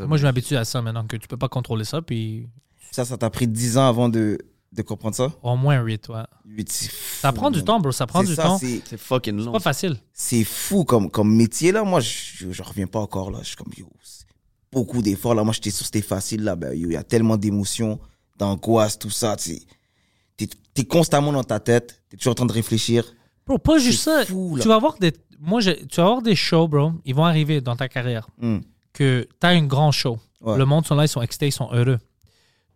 Moi, je m'habitue à ça maintenant que tu peux pas contrôler ça. Puis Ça, ça t'a pris 10 ans avant de, de comprendre ça? Au moins 8, ouais. Huit, c'est fou, Ça prend du man. temps, bro. Ça prend C'est du ça, temps. c'est- C'est fucking long. Pas facile. C'est fou comme, comme métier là. Moi, je, je reviens pas encore là. Je suis comme yo, c'est beaucoup d'efforts là. Moi, j'étais sûr que c'était facile là. Ben, yo, il y a tellement d'émotions, d'angoisse, tout ça. Tu es, es constamment dans ta tête. T'es toujours en train de réfléchir. Bro, pas juste ça. fou, tu vas avoir des. Moi, je- tu vas avoir des shows, bro. Ils vont arriver dans ta carrière. Hmm. Que tu as un grand show. Ouais. Le monde sont là, ils sont excités, ils sont heureux.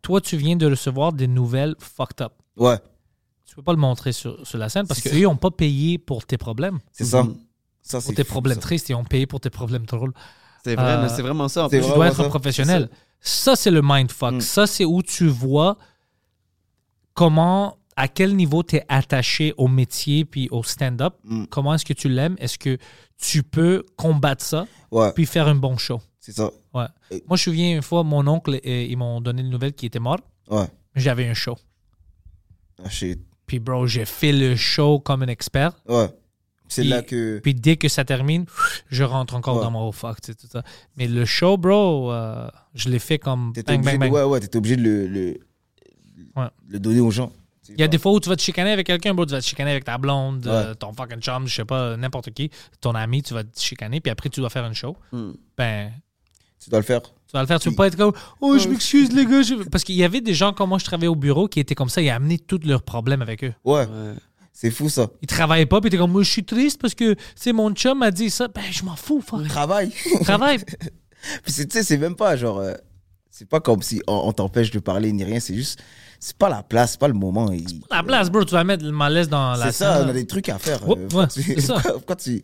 Toi, tu viens de recevoir des nouvelles fucked up. Ouais, Tu peux pas le montrer sur, sur la scène parce qu'eux, ils n'ont pas payé pour tes problèmes. c'est ça. Mhm. Ça, Pour tes fou, problèmes ça. tristes, ils ont payé pour tes problèmes drôles. C'est vrai, Euh, mais c'est vraiment ça. En c'est plus. Tu dois être ça, professionnel. Ça, c'est le mindfuck. Mm. Ça, c'est où tu vois comment, à quel niveau tu es attaché au métier puis au stand-up. Mm. Comment est-ce que tu l'aimes? Est-ce que tu peux combattre ça Ouais, puis faire un bon show? C'est ça. Ouais. Et- Moi, je me souviens une fois, mon oncle, euh, ils m'ont donné une nouvelle qu'il était mort. Ouais. J'avais un show. Ah, shit. Puis, bro, j'ai fait le show comme un expert. Ouais. C'est Puis- là que. Puis dès que ça termine, je rentre encore Ouais. dans mon oh, fuck, tu sais, tout ça. Mais le show, bro, euh, je l'ai fait comme T'étais obligé, bang, de, ouais, ouais, t'étais obligé de le, le, Ouais. le donner aux gens. Il y a des fois où tu vas te chicaner avec quelqu'un, bro, tu vas te chicaner avec ta blonde, Ouais. euh, ton fucking chum, je sais pas, n'importe qui, ton ami, tu vas te chicaner, puis après tu dois faire une show. Hmm. Ben, Tu dois le faire. tu vas le faire, tu peux pas être comme, oh, je m'excuse, les gars. je- Parce qu'il y avait des gens comme moi, je travaillais au bureau, qui étaient comme ça, ils amenaient tous leurs problèmes avec eux. Ouais, Ouais. c'est fou ça. Ils travaillaient pas, puis t'es comme, moi, je suis triste parce que, c'est mon chum m'a dit ça. Ben, je m'en fous, fuck. Travail. Travaille. Puis c'est- tu sais, c'est même pas genre. euh, c'est pas comme si on, on t'empêche de parler ni rien. C'est juste. C'est pas la place, c'est pas le moment. Il- La place, bro, tu vas mettre le malaise dans la C'est ça, on a des trucs à faire. Oups, euh, ouais, tu- c'est ça. Pourquoi, pourquoi tu.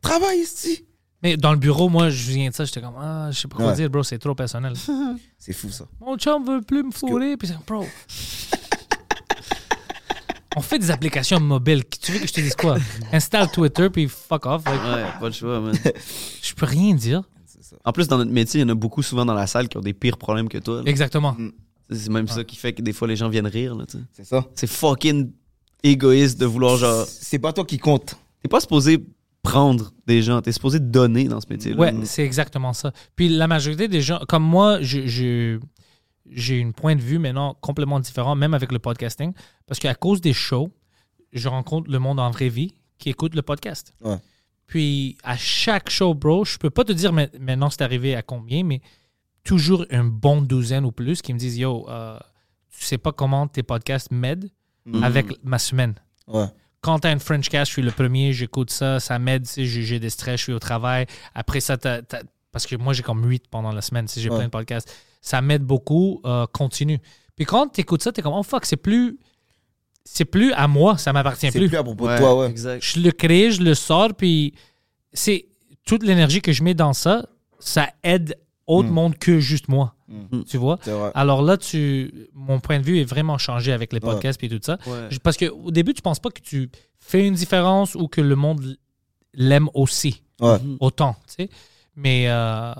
Travaille ici. Mais dans le bureau, moi, je viens de ça, j'étais comme, ah, je sais pas quoi Ouais. dire, bro, c'est trop personnel. C'est fou ça. Mon chum veut plus me fourrer, puis c'est comme, bro. On fait des applications mobiles. Tu veux que je te dise quoi? Installe Twitter, puis fuck off. Like, Ouais, pas le choix, man. Je peux rien dire. En plus, dans notre métier, il y en a beaucoup souvent dans la salle qui ont des pires problèmes que toi. là. Exactement. C'est même ça qui fait que des fois les gens viennent rire. là, tu sais. C'est ça. C'est fucking égoïste de vouloir genre. C'est pas toi qui compte. t'es pas supposé prendre des gens, t'es supposé donner dans ce métier-là. Ouais, c'est exactement ça. Puis la majorité des gens, comme moi, je, je- j'ai une point de vue maintenant complètement différent, même avec le podcasting, parce qu'à cause des shows, je rencontre le monde en vraie vie qui écoute le podcast. Ouais. Puis à chaque show, bro, je peux pas te dire ma- maintenant c'est arrivé à combien, mais toujours une bonne douzaine ou plus qui me disent Yo, euh, tu sais pas comment tes podcasts m'aident avec ma semaine Ouais. Quand t'as une French Cast, je suis le premier, j'écoute ça, ça m'aide, tu sais, j'ai des stress, je suis au travail. Après ça, parce que moi, j'ai comme 8 pendant la semaine, si j'ai Ouais. plein de podcasts. Ça m'aide beaucoup, euh, continue. Puis quand t'écoutes ça, t'es comme, oh fuck, c'est plus, c'est plus à moi, ça m'appartient C'est plus. plus à propos de toi, ouais. Exact. Je le crée, je le sors, puis c'est toute l'énergie que je mets dans ça, ça aide autre Mm. monde que juste moi. Mm. Tu vois? Alors là, tu, mon point de vue est vraiment changé avec les podcasts et tout ça. Ouais. Parce qu'au début, tu penses pas que tu fais une différence ou que le monde l'aime aussi, Ouais. autant, tu sais. Mais euh,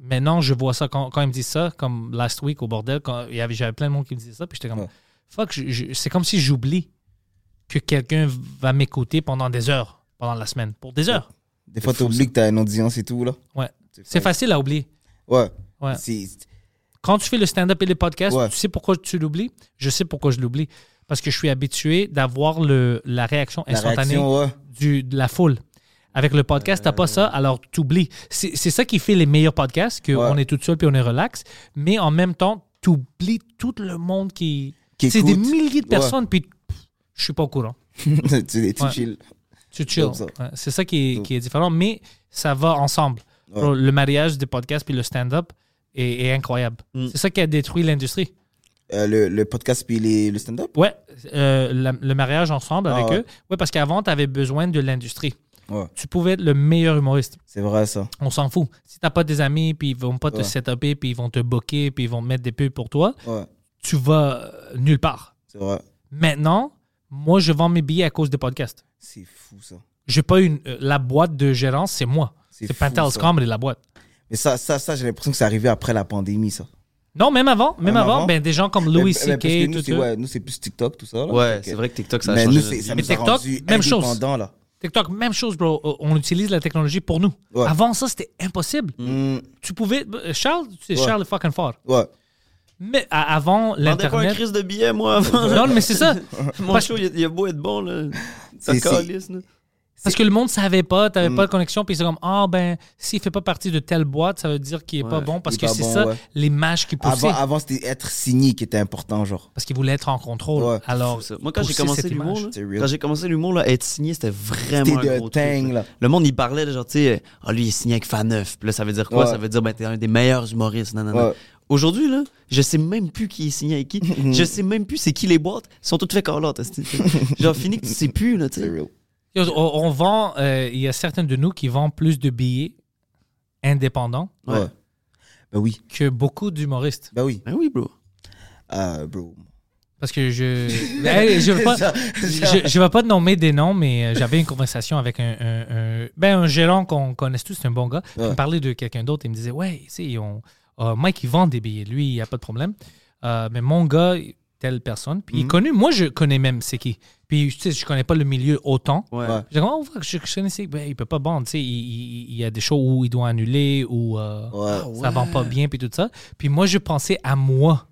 maintenant, je vois ça quand, quand ils me disent ça, comme last week au bordel, quand il y avait, j'avais plein de monde qui me disait ça, puis j'étais comme, Ouais. fuck, je- je- c'est comme si j'oublie que quelqu'un va m'écouter pendant des heures, pendant la semaine, pour des heures. Des fois, fou, t'oublies que t'as une audience et tout, là. Ouais. C'est facile à oublier. Ouais. Ouais. Quand tu fais le stand-up et les podcasts, Ouais. tu sais pourquoi tu l'oublies? Je sais pourquoi je l'oublie. Parce que je suis habitué d'avoir le, la réaction La instantanée réaction, ouais. du, de la foule. Avec le podcast, t'as pas ça, alors tu oublies. C'est ça qui fait les meilleurs podcasts, qu'on Ouais. est tout seul puis on est relax, mais en même temps, tu oublies tout le monde qui. Qui C'est des milliers de Ouais. personnes, puis je suis pas au courant. tu tu Ouais. chill. Tu chill. C'est ça qui est, qui est différent, mais ça va ensemble. Le mariage des podcasts puis le stand-up est, est incroyable. Mm. C'est ça qui a détruit l'industrie. Euh, le, le podcast puis les- le stand-up? Ouais, euh, la- le mariage ensemble Ah avec ouais. eux. Ouais, parce qu'avant, tu avais besoin de l'industrie. Ouais. Tu pouvais être le meilleur humoriste. C'est vrai, ça. On s'en fout. Si t'as pas des amis, puis ils vont pas te Ouais. setuper, puis ils vont te booker, puis ils vont mettre des pubs pour toi, Ouais. tu vas euh, nulle part. C'est vrai. Maintenant, moi, je vends mes billets à cause des podcasts. C'est fou, ça. J'ai pas une. euh, la boîte de gérance, c'est moi. C'est Penthouse. Comedy, la boîte. Mais ça, ça, ça j'ai l'impression que c'est arrivé après la pandémie, ça. Non, même avant, même, Même avant, avant? ben, des gens comme Louis C.K. nous, tout c'est ça. ouais, nous, c'est plus TikTok, tout ça. là. Ouais, c'est que- vrai que TikTok, ça a Mais changé nous, ça Mais nous a TikTok, rendu même chose. là. TikTok, même chose, bro. Euh, On utilise la technologie pour nous. Ouais. Avant ça, c'était impossible. Mm, Tu pouvais. euh, Charles, tu sais, Ouais. Charles est fucking fort. ouais. Mais avant Vendais pas un l'Internet. crise de billets, moi, avant. Non, mais c'est ça. Mon show, il a- beau être bon, là. Ça calisse, là. Parce que le monde savait pas, t'avais Mm. pas de connexion, puis c'est comme, ah ben, s'il fait pas partie de telle boîte, ça veut dire qu'il est pas bon, parce que c'est bon, ça, ouais. l'image qui poussait. Avant, avant c'était être signé qui était important, genre. Parce qu'il voulait être en contrôle. Ouais. Alors. Moi, quand j'ai commencé l'humour, quand j'ai commencé l'humour, là, être signé, c'était vraiment un C'était gros de truc, là. Le monde, il parlait, là, genre, tu sais, ah, lui, il est signé avec Faneuf. Puis là, ça veut dire quoi? Ouais. Ça veut dire, ben, t'es un des meilleurs humoristes. Non, non. Aujourd'hui, là, je sais même plus qui est signé avec qui. je sais même plus c'est qui les boîtes. Ils sont toutes faites call-out. esti. Genre, fini que tu sais plus, là, tu sais. On, on vend, euh, il y a certains de nous qui vendent plus de billets indépendants Ouais. Ouais. Ben oui. que beaucoup d'humoristes. Ben oui. Ben oui, bro. Ah, bro. Parce que je. Hey, je je vais pas te nommer des noms, mais euh, j'avais une conversation avec un, un- un- ben, un gérant qu'on connaisse tous, c'est un bon gars. Il me parlait de quelqu'un d'autre. Il me disait Ouais, tu sais, euh, Mike, il vend des billets. Lui, il n'y a pas de problème. Euh, mais mon gars, telle personne. Puis il est Mhm. connu. Moi, je connais même c'est qui. Puis, tu sais, je connais pas le milieu autant. Ouais. Ouais. J'ai dit, oh, je, je connaissais. Ben, il peut pas vendre. Tu sais, il, il- il y a des shows où il doit annuler ou euh, Ouais. ça vend pas bien, puis tout ça. Puis moi, je pensais à moi,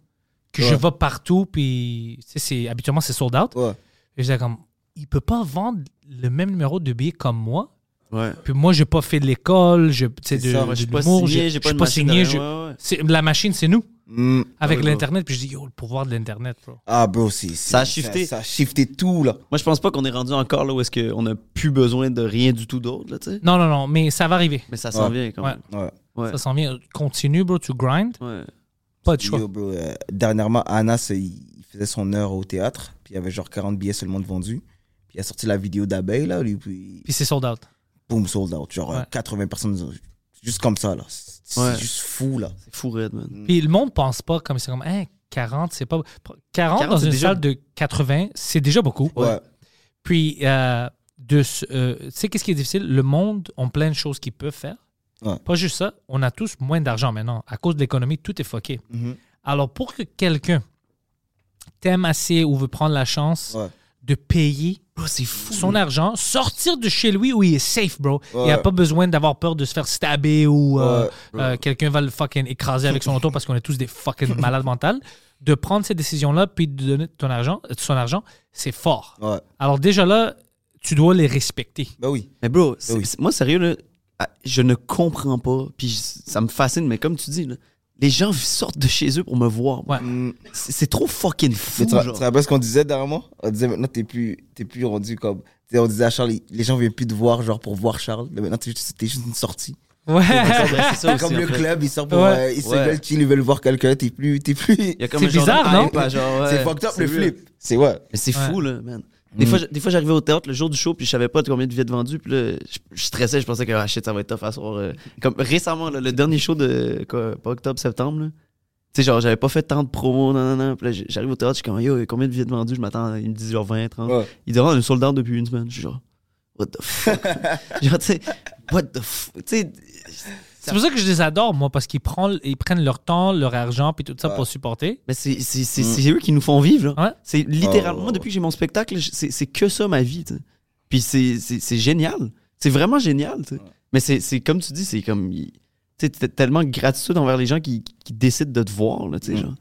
que je vais partout, puis tu sais, c'est- habituellement, c'est sold out. Ouais. Et je disais comme, il peut pas vendre le même numéro de billets comme moi. Ouais. Puis moi, j'ai pas fait de l'école, je, tu sais, de, de l'humour, j'ai- pas signé. derrière, je- ouais, ouais. c'est- la machine, c'est nous. Mm. Avec l'Internet, puis je dis, yo, le pouvoir de l'Internet, bro. Ah, bro, c'est. c'est- Ça a shifté. Ça, a shifté tout, là. Moi, je pense pas qu'on est rendu encore là où est-ce qu'on n'a plus besoin de rien du tout d'autre, là, tu sais. Non, non, non, mais ça va arriver. Mais ça s'en Ouais. vient quand même. Ouais. Ouais. Ça s'en vient. Continue, bro, tu grind. Ouais. Pas de choix. Yo, bro, euh, dernièrement, Anas, il faisait son heure au théâtre. Puis il y avait genre 40 billets seulement de vendus. Puis il a sorti la vidéo d'abeille, là. Lui, puis Puis c'est sold out. boom, sold out. Genre Ouais. euh, 80 personnes. Juste comme ça, là. C'est Ouais. juste fou, là. C'est fou, Red, man. Puis le monde pense pas comme c'est comme, hein, 40, c'est pas. 40, 40, dans une déjà- salle de 80, c'est déjà beaucoup. Ouais. Puis, euh, de, euh, tu sais, qu'est-ce qui est difficile? Le monde ont plein de choses qu'ils peuvent faire. Ouais. Pas juste ça, on a tous moins d'argent maintenant. À cause de l'économie, tout est fucké. Mhm. Alors, pour que quelqu'un t'aime assez ou veut prendre la chance Ouais. De payer Bro, c'est fou. son argent, sortir de chez lui où il est safe, bro. Il Ouais. a pas besoin d'avoir peur de se faire stabber ou euh, Ouais, euh, quelqu'un va le fucking écraser avec son auto parce qu'on est tous des fucking malades mentales. De prendre ces décisions-là puis de donner ton argent, son argent, c'est fort. Ouais. Alors déjà là, tu dois les respecter. Ben oui. Mais bro, Oui. c'est- moi, sérieux, là, ah, je ne comprends pas. Puis je- ça me fascine, mais comme tu dis, là, les gens sortent de chez eux pour me voir. Ouais. Mm. C'est c'est trop fucking fou. Mais tu, te rappelles ce qu'on disait dernièrement On disait maintenant, t'es plus, t'es plus rendu comme. tu sais, On disait à Charles, les gens viennent plus te voir, genre pour voir Charles. Mais maintenant, t'es juste, t'es juste une sortie. Ouais. c'est ça aussi, comme le fait. club, ils sortent pour. Ouais. euh, ils se Ouais. veulent chill, ils veulent voir quelqu'un. T'es plus. T'es plus. Il y a comme C'est un genre de bizarre, non? genre, ouais, c'est fucked up le flip. C'est ouais. Mais c'est Ouais. fou, là, man. Des Mm. fois, des fois, j'arrivais au théâtre le jour du show, puis je savais pas de combien de billets de vendus, puis là, je, je stressais, je pensais que ah, shit, ça va être tough à soir. euh. Comme récemment, là, le dernier show de quoi, pas octobre, septembre, là. Tu sais, genre, j'avais pas fait tant de promos, non, non, non. Puis là, j'arrive au théâtre, je suis comme, yo, combien de billets de vendus? Je m'attends, il me dit genre 20, 30. Ouais. Il dit, oh, on est sold out depuis une semaine. Je suis genre, what the fuck? genre, tu sais, what the fuck? Tu sais, C'est pour ça que je les adore, moi, parce qu'ils prennent, ils prennent leur temps, leur argent, puis tout ça Ouais. pour supporter. mais c'est c'est- c'est- Mm. c'est eux qui nous font vivre. Ouais. C'est littéralement, Oh. moi, depuis que j'ai mon spectacle, c'est c'est que ça ma vie. Puis c'est- c'est c'est génial. C'est vraiment génial. Mais c'est c'est comme tu dis, c'est comme. Tu tellement de gratitude envers les gens qui, qui décident de te voir, là, tu sais, Mm. genre.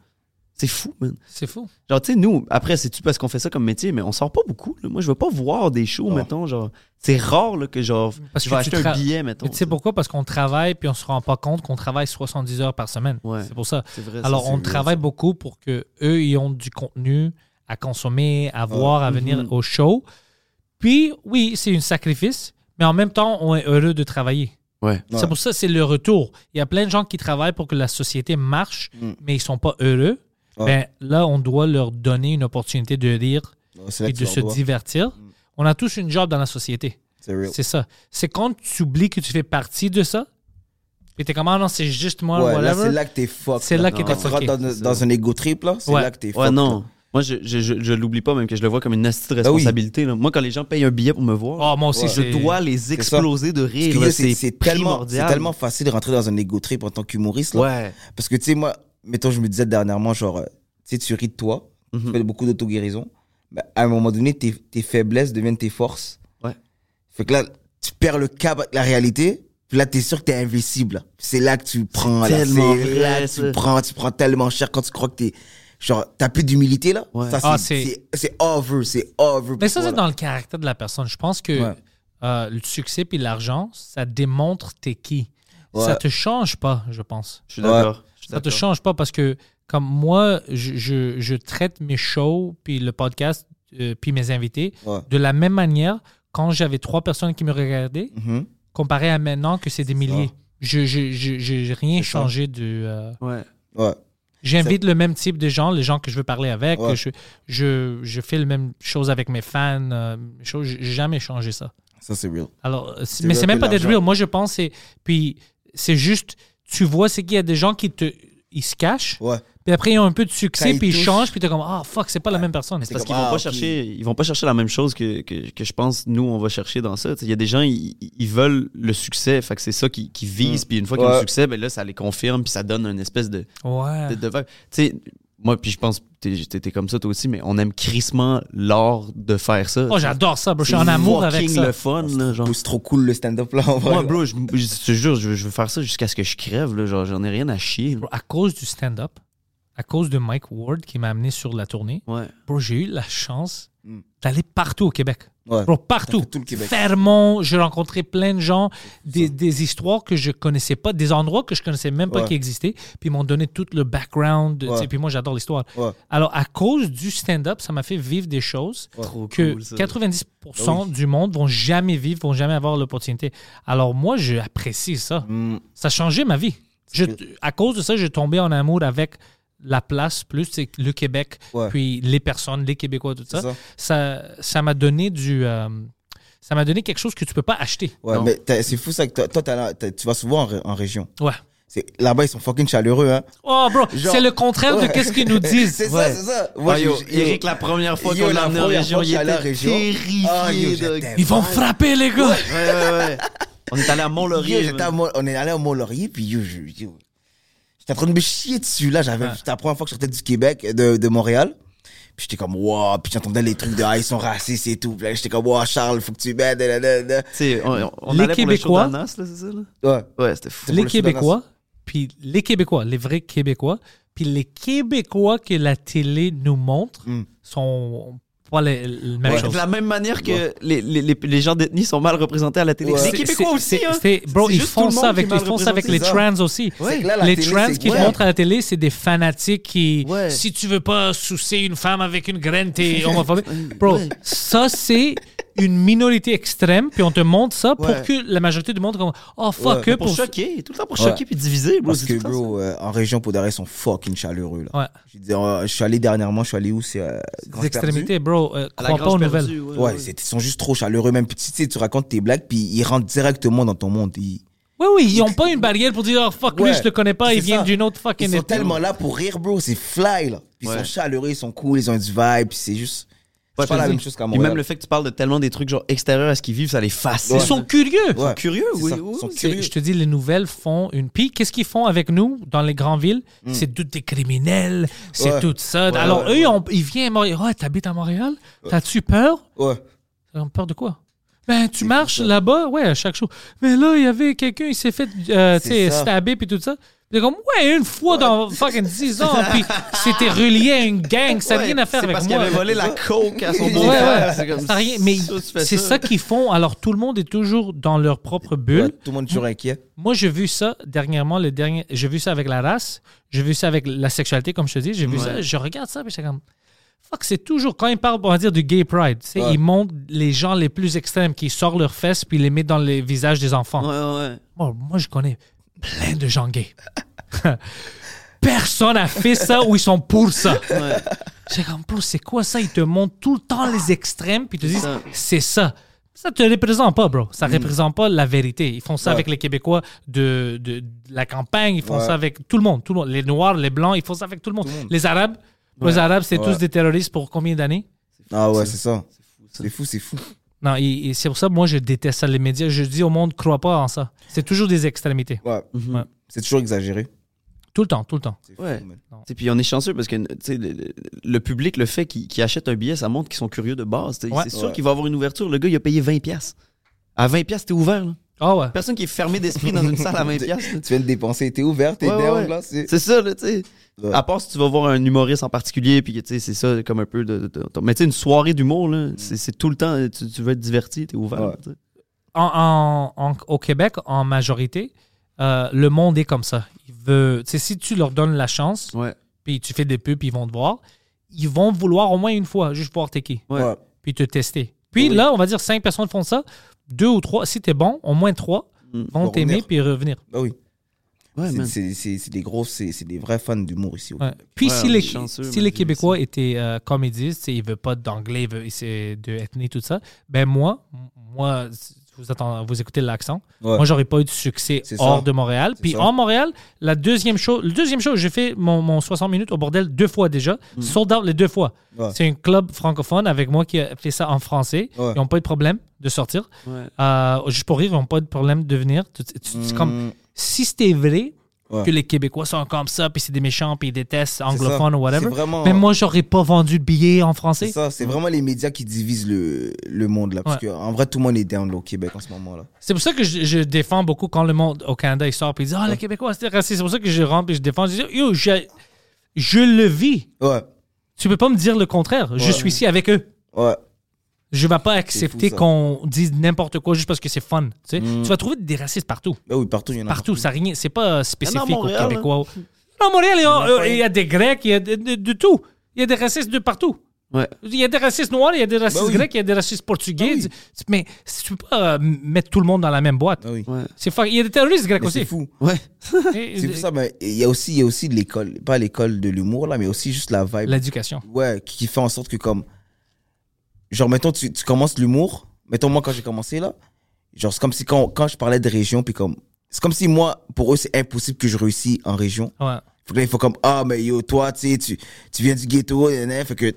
C'est fou, man. C'est fou. Genre, tu sais, nous, après, c'est-tu parce qu'on fait ça comme métier, mais on sort pas beaucoup, là. Moi, je veux pas voir des shows, mettons, genre. C'est rare, là, que genre. Parce je vais tu acheter un billet, mettons. Mais tu sais pourquoi? Parce qu'on travaille, puis on se rend pas compte qu'on travaille 70 heures par semaine. Ouais. C'est pour ça. C'est vrai. Alors, on travaille ça. beaucoup pour que eux ils ont du contenu à consommer, à voir, à venir Mhm. au show. Puis, oui, c'est un sacrifice, mais en même temps, on est heureux de travailler. Ouais. C'est Ouais. pour ça que c'est le retour. Il y a plein de gens qui travaillent pour que la société marche, Mm. mais ils sont pas heureux. Ouais. Ben, là, on doit leur donner une opportunité de rire et de se divertir. On a tous une job dans la société. C'est ça. C'est quand tu oublies que tu fais partie de ça, et t'es comme, ah non, c'est juste moi, Ouais, là, whatever. c'est là que t'es fuck. C'est là que Quand t'es tu rentres dans, dans un ego trip, là, c'est Ouais. là que t'es fuck. Ouais, non. Moi, je, je, je, je l'oublie pas, même que je le vois comme une astuce de Ah oui. responsabilité. là. Moi, quand les gens payent un billet pour me voir, Oh, moi aussi, Ouais. je dois les exploser de rire. c'est tellement, tellement facile de rentrer dans un ego trip en tant qu'humoriste. là. Ouais. Parce que, tu sais, moi, mettons, je me disais dernièrement, genre, euh, tu sais, tu ris de toi, tu Mhm. fais beaucoup d'auto-guérison. Mais à un moment donné, tes, tes faiblesses deviennent tes forces. Ouais. Fait que là, tu perds le cap avec la réalité. Puis là, t'es sûr que t'es invincible. là. C'est là que tu prends. là, tellement C'est vrai, là que ça. tu prends, tu prends tellement cher quand tu crois que t'es. Genre, t'as plus d'humilité, là. Ouais. Ça, Ah, c'est, c'est- c'est, c'est over, c'est over. Mais ça, c'est dans le caractère de la personne. Je pense que Ouais. euh, le succès puis l'argent, ça démontre t'es qui. Ouais. Ça te change pas, je pense. Je suis d'accord. Ça te d'accord. change pas parce que, comme moi, je, je, je traite mes shows puis le podcast euh, puis mes invités Ouais. de la même manière quand j'avais trois personnes qui me regardaient Mhm. comparé à maintenant que c'est des milliers. Je je- je- j'ai rien C'est ça. changé de. euh, Ouais. Ouais. J'invite le même type de gens, les gens que je veux parler avec. Ouais. Je, je, je fais la même chose avec mes fans. euh. J'ai jamais changé ça. Ça, c'est real. Alors, euh, mais c'est même pas d'être real. Moi, je pense c'est puis c'est juste tu vois c'est qu'il y a des gens qui te ils se cachent. Ouais. Puis après ils ont un peu de succès puis ils changent puis t'es comme ah fuck c'est pas la même personne. C'est parce qu'ils vont ah, pas chercher, ils vont pas chercher la même chose que, que, que je pense nous on va chercher dans ça. Tu sais, Il y a des gens ils, ils veulent le succès, fait que c'est ça qu'ils visent. Mm. Puis une fois qu'ils ont le succès, ben là ça les confirme puis ça donne une espèce de Ouais. de, de vibe. Tu sais, moi puis je pense que t'es- comme ça toi aussi, mais on aime crissement l'art de faire ça. Oh j'adore ça. bro. Je suis en amour avec fucking ça. le fun là, genre. C'est trop cool le stand-up là. en vrai. Moi, bro, je, je te jure, je, veux- je veux faire ça jusqu'à ce que je crève. Là, genre, j'en ai rien à chier. Bro, à cause du stand-up, à cause de Mike Ward qui m'a amené sur la tournée, Ouais. bro, j'ai eu la chance Mm. d'aller partout au Québec. Ouais. Bro, partout. Tout le Québec. Fermont, j'ai rencontré plein de gens, des, des histoires que je connaissais pas, des endroits que je connaissais même pas Ouais. qui existaient, puis ils m'ont donné tout le background, Ouais. puis moi j'adore l'histoire. Ouais. Alors à cause du stand-up, ça m'a fait vivre des choses que cool, ça. 90% du monde vont jamais vivre, vont jamais avoir l'opportunité. Alors moi, j'apprécie ça. Mm. Ça a changé ma vie. Je- à cause de ça, j'ai tombé en amour avec la place, plus c'est le Québec, Ouais. puis les personnes, les Québécois, tout C'est ça. ça. Ça ça m'a donné du... euh, ça m'a donné quelque chose que tu peux pas acheter. Ouais, Non. mais c'est fou ça que toi, toi, t'as la- t'as- tu vas souvent en, en région. Ouais. C'est- Là-bas, ils sont fucking chaleureux, hein. Oh, bro, Genre- c'est le contraire de Ouais. qu'est-ce qu'ils nous disent. c'est Ouais. ça, c'est ça. Ah, yo, j'ai- Eric, la première fois Yo, qu'on la l'a amené en première région, il était région. terrifié. Ah, j'étais- Ils vont frapper, les gars. Ouais, ouais, ouais. On est allé à Mont-Laurier. on est allé à Mont-Laurier, puis yo, je- yo, j'étais en train de me chier dessus. Là, j'avais, Ouais. c'était la première fois que je sortais du Québec, de, de Montréal. Puis j'étais comme, wow. Puis j'entendais les trucs de, ah, ils sont racistes et tout. Puis là, j'étais comme, wow, Charles, faut que tu m'aides. on, on Les allait pour le show Québécois- c'est ça? Là? Ouais. Ouais, c'était fou. les le Québécois, puis les Québécois, les vrais Québécois, puis les Québécois que la télé nous montre Mm. sont pas les, les mêmes Ouais. choses. De la même manière que les, les, les, les gens détenus sont mal représentés à la télé. Ouais. Les C'est- Québécois aussi, hein? c'est- Bro, ils font ça avec, ils font ça avec les trans aussi. Là, les télé, trans c'est- qui ouais. montrent à la télé, c'est des fanatiques qui, Ouais. si tu veux pas sucer une femme avec une graine, t'es homophobique. Bro, ça c'est une minorité extrême, puis on te montre ça pour Ouais. que la majorité du monde comme oh fuck Ouais. eux Pour, pour, choquer, tout le temps pour Ouais. choquer puis diviser, bro. Parce c'est que, tout le temps bro, euh, en région, pour derrière, ils sont fucking chaleureux, là. Ouais. Je veux dire, euh, je suis allé dernièrement, je suis allé où? C'est euh, extrémités, bro. euh, ça. À la crois pas Grange aux nouvelles. perdue, ouais, Ouais, ouais. c'est- ils sont juste trop chaleureux. Même tu sais, tu racontes tes blagues, puis ils rentrent directement dans ton monde. Ils, Oui, oui, ils ont pas une barrière pour dire oh fuck lui, Ouais, je le connais pas, c'est il vient ça. d'une autre fucking ils sont tellement là pour rire, bro. C'est fly, là. Ils Ouais. sont chaleureux, ils sont cool, ils ont du vibe, puis c'est juste. Ouais, c'est pas la même chose qu'à Montréal. même le fait que tu parles de tellement des trucs genre extérieurs à ce qu'ils vivent, ça les fascine. Ils sont curieux. Ouais. curieux, C'est oui. ça, oui, ils sont oui. C'est- curieux. Je te dis, les nouvelles font une. Puis, qu'est-ce qu'ils font avec nous dans les grandes villes? C'est tout des criminels, c'est Ouais. tout ça. Ouais, Alors, ouais, eux, ouais. on- ils viennent à Montréal. Ouais, t'habites à Montréal? T'as-tu peur? Ouais. Ils ont peur de quoi? Ben, tu marches là-bas, ouais, à chaque jour. Mais là, il y avait quelqu'un, il s'est fait, euh, tu sais, stabber, puis tout ça. Puis comme, ouais, une fois dans fucking 10 ans, puis c'était relié à une gang, ça n'a rien à faire c'est avec parce moi. qu'il avait volé la coke à son ouais. C'est comme Ça rien- mais c'est ça qu'ils font. Alors, tout le monde est toujours dans leur propre bulle. Tout le monde est toujours inquiet. Moi, j'ai vu ça dernièrement, le dernier, j'ai vu ça avec la race, j'ai vu ça avec la sexualité, comme je te dis, j'ai vu ça, je regarde ça, puis j'étais comme, fuck, c'est toujours, quand ils parlent, on va dire, du gay pride, tu sais, Ouais. ils montrent les gens les plus extrêmes qui sortent leurs fesses puis les mettent dans les visages des enfants. Ouais, ouais. Moi, moi, je connais plein de gens gays. Personne a fait ça ou ils sont pour ça. Ouais. J'ai comme, c'est quoi ça? Ils te montrent tout le temps les extrêmes, puis ils te disent, c'est ça. Ça te représente pas, bro. Ça représente pas la vérité. Ils font ça Ouais. avec les Québécois de, de, de la campagne, ils font Ouais. ça avec tout le monde, tout le monde. Les Noirs, les Blancs, ils font ça avec tout le monde. Tout le monde. Les Arabes, les Arabes, c'est tous des terroristes pour combien d'années? Ah ouais, c'est ça. C'est fou, c'est fou. Non, et, et c'est pour ça, moi, je déteste ça, les médias. Je dis au monde, crois pas en ça. C'est toujours des extrémités. Ouais. Ouais. C'est toujours exagéré. Tout le temps, tout le temps. C'est fou, Ouais. man. Puis on est chanceux parce que tu sais, le, le- le public, le fait qu'ils qu'ils achètent un billet, ça montre qu'ils sont curieux de base. Ouais. C'est sûr Ouais. qu'il va avoir une ouverture. Le gars, il a payé 20$. piastres. À 20$, piastres, t'es ouvert. Là. Ah ouais. Personne qui est fermé d'esprit dans une salle à 20$. piastres. Tu viens de dépenser, t'es ouvert, t'es down, là. C'est ça, là, tu sais. Ouais. À part si tu vas voir un humoriste en particulier, puis tu sais, c'est ça, comme un peu de. de- de- mais tu sais, une soirée d'humour, là, c'est c'est tout le temps, tu, tu veux être diverti, t'es ouvert. Ouais. en, en- en- au Québec, en majorité, euh, le monde est comme ça. Il veut, tu sais, si tu leur donnes la chance, puis tu fais des pubs, puis ils vont te voir, ils vont vouloir au moins une fois, juste voir t'es qui, puis te tester. Puis Oui. là, on va dire cinq personnes font ça, deux ou trois, si t'es bon, au moins trois Mm. vont t'aimer puis revenir. Bah oui. Ouais, C'est- des gros, c'est c'est des vrais fans d'humour ici. au Ouais. Québec. Puis Ouais, si, les, chanceux, si les Québécois étaient euh, comédistes, ils veulent pas d'anglais, ils veulent c'est de ethnie, tout ça, ben moi, moi, vous, attendez, vous écoutez l'accent, Ouais. moi j'aurais pas eu de succès hors ça. de Montréal. Puis ça. en Montréal, la deuxième show, le deuxième show, j'ai fait mon, mon 60 minutes au bordel deux fois déjà, sold out les deux fois. Ouais. C'est un club francophone avec moi qui a fait ça en français. Ouais. Ils n'ont pas eu de problème de sortir. Ouais. Euh, juste pour rire, ils n'ont pas de problème de venir. C'est comme Mm. si c'était vrai Ouais. que les Québécois sont comme ça, puis c'est des méchants, puis ils détestent C'est anglophones ou whatever. C'est vraiment- Mais moi, j'aurais pas vendu de billets en C'est français. ça, c'est vraiment les médias qui divisent le, le monde là. Parce Ouais. que en vrai, tout le monde est down là, au Québec en ce moment là. C'est pour ça que je, je défends beaucoup quand le monde au Canada il sort puis il dit Ah, les Québécois, c'est raciste. C'est pour ça que je rentre et je défends. Je dis Yo, je, je le vis. Ouais, Tu peux pas me dire le contraire. Je suis ici avec eux. ouais. Je vais pas accepter qu'on dise n'importe quoi juste parce que c'est fun. Tu, sais. Mm. tu vas trouver des racistes partout. Bah oui, partout, il y en a. Partout. Ça rien. C'est pas spécifique Montréal, aux Québécois. Non, Montréal, il y a, il y a des Grecs, il y a de, de- de tout. Il y a des racistes de partout. Ouais. Il y a des racistes noirs, il y a des racistes Bah oui. grecs, il y a des racistes portugais. Bah oui. Mais tu peux pas euh, mettre tout le monde dans la même boîte. Oui. Ouais. C'est fuck- Il y a des terroristes grecs Mais aussi. c'est fou. Ouais. C'est pour ça, mais il y a aussi, il y a aussi de l'école, pas l'école de l'humour là, mais aussi juste la vibe. L'éducation. Ouais, qui fait en sorte que comme, genre mettons tu, tu commences l'humour, mettons moi quand j'ai commencé là, genre c'est comme si quand, quand je parlais de région puis comme, c'est comme si moi pour eux c'est impossible que je réussisse en région. Ouais. Faut que là, il faut comme ah mais yo toi tu sais tu tu viens du ghetto, fait que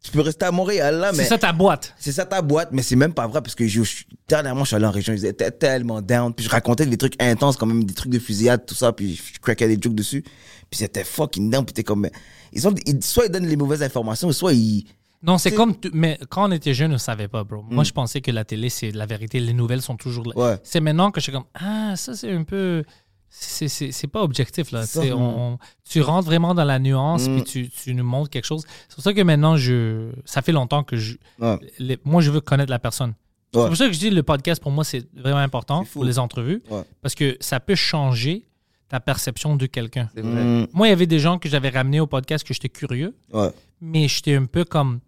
tu peux rester à Montréal là, C'est mais ça ta boîte. c'est ça ta boîte, mais c'est même pas vrai parce que je, je- dernièrement, je suis allé en région, ils étaient tellement down. Puis je racontais des trucs intenses, quand même, des trucs de fusillade, tout ça, puis je craquais des jokes dessus. Puis c'était fucking down, puis t'es comme. Ils ont, ils- soit ils donnent les mauvaises informations, soit ils. Non, c'est comme. tu- Mais quand on était jeune, on savait pas, bro. Moi, je pensais que la télé, c'est la vérité. Les nouvelles sont toujours là. Ouais. C'est maintenant que je suis comme. Ah, ça, c'est un peu. C'est- C'est c'est pas objectif, là. C'est on- on- tu rentres vraiment dans la nuance, Mm. puis tu, tu nous montres quelque chose. C'est pour ça que maintenant, je. Ça fait longtemps que je. Ouais. les- moi, je veux connaître la personne. C'est pour ça que je dis le podcast, pour moi, c'est vraiment important C'est fou. pour les entrevues, Ouais. parce que ça peut changer ta perception de quelqu'un. C'est vrai. Mm, Moi, il y avait des gens que j'avais ramenés au podcast que j'étais curieux, ouais. Mais j'étais un peu comme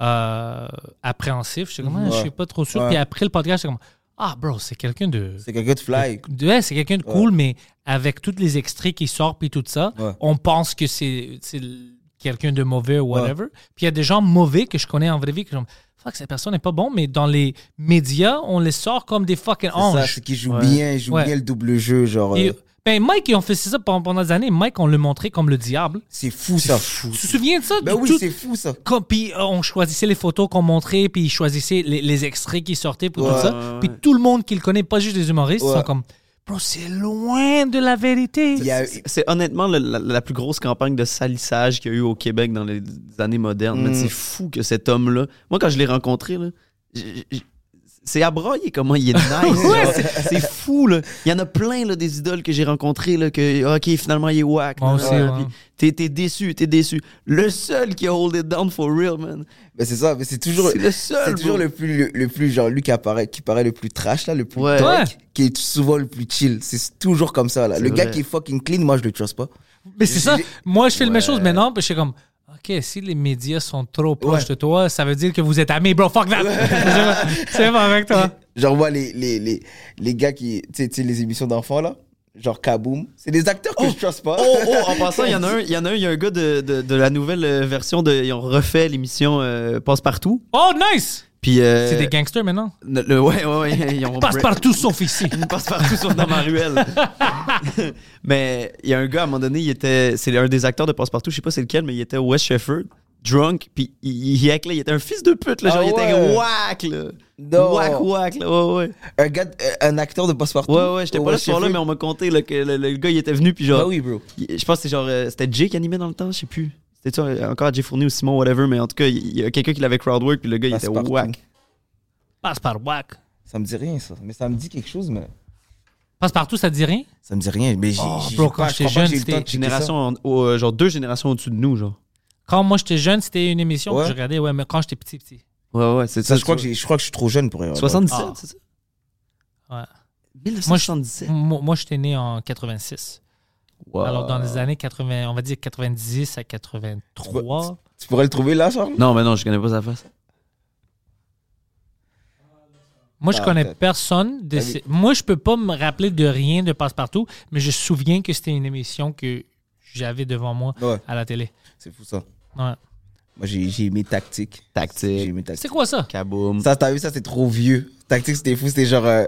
euh, appréhensif. Ah, je Ouais. suis pas trop sûr. Ouais. Puis après le podcast, j'étais comme, ah, bro, c'est quelqu'un de. C'est quelqu'un de fly. de- ouais, c'est quelqu'un de cool, mais avec tous les extraits qui sortent puis tout ça, Ouais. on pense que c'est quelqu'un de mauvais ou whatever. Puis il y a des gens mauvais que je connais en vraie vie me dis, fuck, cette personne n'est pas bon, mais dans les médias, on les sort comme des fucking C'est ça, anges. c'est qu'ils jouent Ouais. bien, ils jouent Ouais. bien le double jeu, genre. Et, euh, ben, Mike, ils ont fait ça pendant, pendant des années. Mike, on le montrait comme le diable. c'est fou ça. Tu te souviens de ça? Ben oui, tout- c'est fou ça. comme- puis euh, on choisissait les photos qu'on montrait, puis ils choisissaient les, les extraits qui sortaient, pour tout ça. Puis tout le monde qui le connaît, pas juste les humoristes, Ouais. sont comme, bro, c'est loin de la vérité. C'est honnêtement le- la, la plus grosse campagne de salissage qu'il y a eu au Québec dans les années modernes. Mm. C'est fou que cet homme-là. Moi, quand je l'ai rencontré, là, j- j- c'est à broyer comment il est nice. Ouais, c'est fou, là. Il y en a plein, là, des idoles que j'ai rencontrées, là, que, OK, finalement, il est whack. Moi là. aussi, Ouais, ouais. puis T'es, t'es déçu, t'es déçu. Le seul qui a hold it down for real, man. Ben c'est ça, mais c'est toujours. C'est le seul, C'est toujours le plus, le, le plus, genre, lui qui apparaît, qui paraît le plus trash, là, le plus Ouais. qui est souvent le plus chill. C'est toujours comme ça, là. C'est Le gars qui est fucking clean, moi, je le trust pas. Mais c'est ça. Moi, je fais la même chose maintenant, je suis comme, OK, si les médias sont trop proches Ouais. de toi, ça veut dire que vous êtes amis, bro. Fuck that. c'est pas avec toi. Genre, moi, les, les, les, les gars qui, tu sais, les émissions d'enfants, là, genre Kaboom, c'est des acteurs que je trust pas. Oh, oh, en passant, il y en a un, il y en a un, il y a un gars de, de, de la nouvelle euh, version de. Ils ont refait l'émission euh, Passe-Partout. Oh, nice. Puis. euh, C'est des gangsters maintenant. le- le- ouais, ouais, ouais. Ils ont Passe partout sauf ici. Ils passent partout sur dans ma ruelle. mais il y a un gars, à un moment donné, il était. C'est un des acteurs de Passe-Partout, je sais pas c'est lequel, mais il était au West Shefford, drunk, puis il, il, il était un fils de pute, là. Genre, Ah il était whack, là. Non. Whack, whack, là. Ouais, ouais. Un gars, euh, un acteur de passe-partout. Ouais, ouais, j'étais pas là ce soir-là, mais on m'a conté là, que le, le gars, il était venu, puis genre. Bah oui, bro. je pense que c'était genre. euh, C'était Jay qui animait dans le temps, je sais plus. C'était ça, encore Jay Fournier ou Simon, whatever, mais en tout cas, il y a quelqu'un qui l'avait crowdwork, puis le gars, il était whack. Passe par whack. Ça me dit rien, ça. Mais ça me dit quelque chose, mais. Passe partout, ça te dit rien? Ça me dit rien. Mais j'ai. Oh, bro, quand je j'étais jeune, c'était. Génération, euh, genre deux générations au-dessus de nous, genre. Quand moi j'étais jeune, c'était une émission Ouais. que je regardais, ouais, mais quand j'étais petit, petit. Ouais, ouais, c'est Ça, ça. je crois que je crois que je suis trop jeune pour y vois. 77, Ah. c'est ça? Ouais. 1977. Moi, moi j'étais né en 86. Wow. Alors, dans les années 80, on va dire 90 à 83. Tu pourrais le trouver là, Charles? Non, mais non, je connais pas sa face. Moi, je Ah, connais personne. De ces- Moi, je peux pas me rappeler de rien de Passe-Partout, mais je me souviens que c'était une émission que j'avais devant moi Ouais, à la télé. c'est fou ça. Ouais. Moi, j'ai j'ai aimé Tactique. J'ai Tactique. aimé C'est Tactique. quoi ça? Kaboom. Ça, t'as vu, ça, c'est trop vieux. Tactique, c'était fou. C'était genre. euh,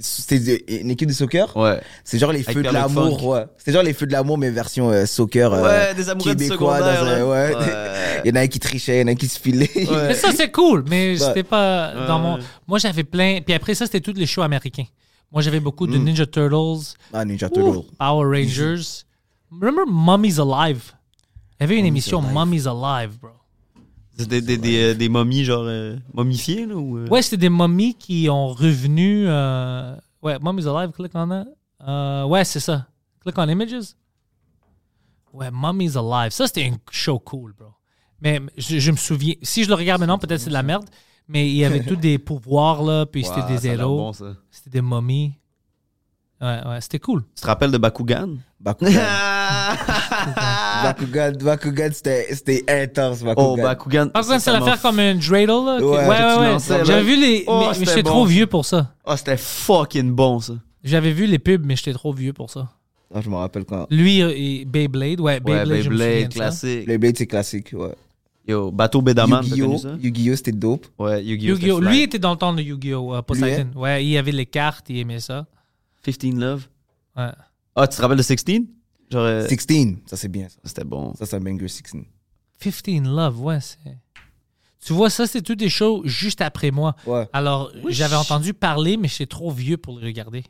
C'était une équipe de soccer. Ouais. C'est genre les Avec feux de l'amour. Ouais. C'est genre les feux de l'amour, mais version euh, soccer. euh, Ouais, des amoureux québécois secondaire. dans un- ouais. Ouais. Il y en a un qui trichait, il y en a un qui se filait. Ouais. Mais ça, c'est cool, mais c'était pas Ouais, dans mon. Moi, j'avais plein. Puis après ça, c'était tous les shows américains. Moi, j'avais beaucoup de Mm. Ninja Turtles, Ah, Ninja Ouh, Turtle. Power Rangers. Remember Mummy's Alive? Il y avait une émission Alive. Mummy's Alive, bro. C'est des, des, des, euh, des momies, genre, euh, momifiées, là, ou... euh? Ouais, c'était des momies qui ont revenu. euh, Ouais, Mummy's Alive, click on that. Euh, ouais, c'est ça. Click on Images. Ouais, Mummy's Alive. Ça, c'était un show cool, bro. Mais je, je me souviens. Si je le regarde maintenant, peut-être c'est de la merde. Mais il y avait tous des pouvoirs, là. Puis Wow, c'était des héros. bon. C'était des momies. Ouais, ouais, c'était cool. Tu te rappelles de Bakugan? Bakugan? Bakugan, Bakugan, c'était c'était intense, Bakugan. oh, Bakugan. Contre, c'est ça l'affaire comme un dreidel, là. Ouais, Ouais, ouais. J'avais vu les. Oh, mais- j'étais bon, trop vieux pour ça. Oh, c'était fucking bon, ça. J'avais vu les pubs, mais j'étais trop vieux pour ça. Ah, je me rappelle quand. Lui et Beyblade, ouais, Beyblade, Beyblade, classique. Beyblade, c'est classique, ouais. Yo, Bateau Bedaman, Yu-Gi-Oh! Yu-Gi-Oh! c'était dope. Ouais, Yu-Gi-Oh! Yu-Gi-Oh! c'était Lui était dans le temps de Yu-Gi-Oh! euh, Poseidon. Ouais, il avait les cartes, il aimait ça. 15 Love. Ouais. Ah, tu te rappelles de 16? Genre, euh, 16, ça c'est bien, ça. c'était bon. Ça, c'est un banger 16. 15 Love, ouais, c'est. Tu vois, ça, c'est tout des shows juste après moi. Ouais. Alors, j'avais entendu parler, mais j'étais trop vieux pour le regarder.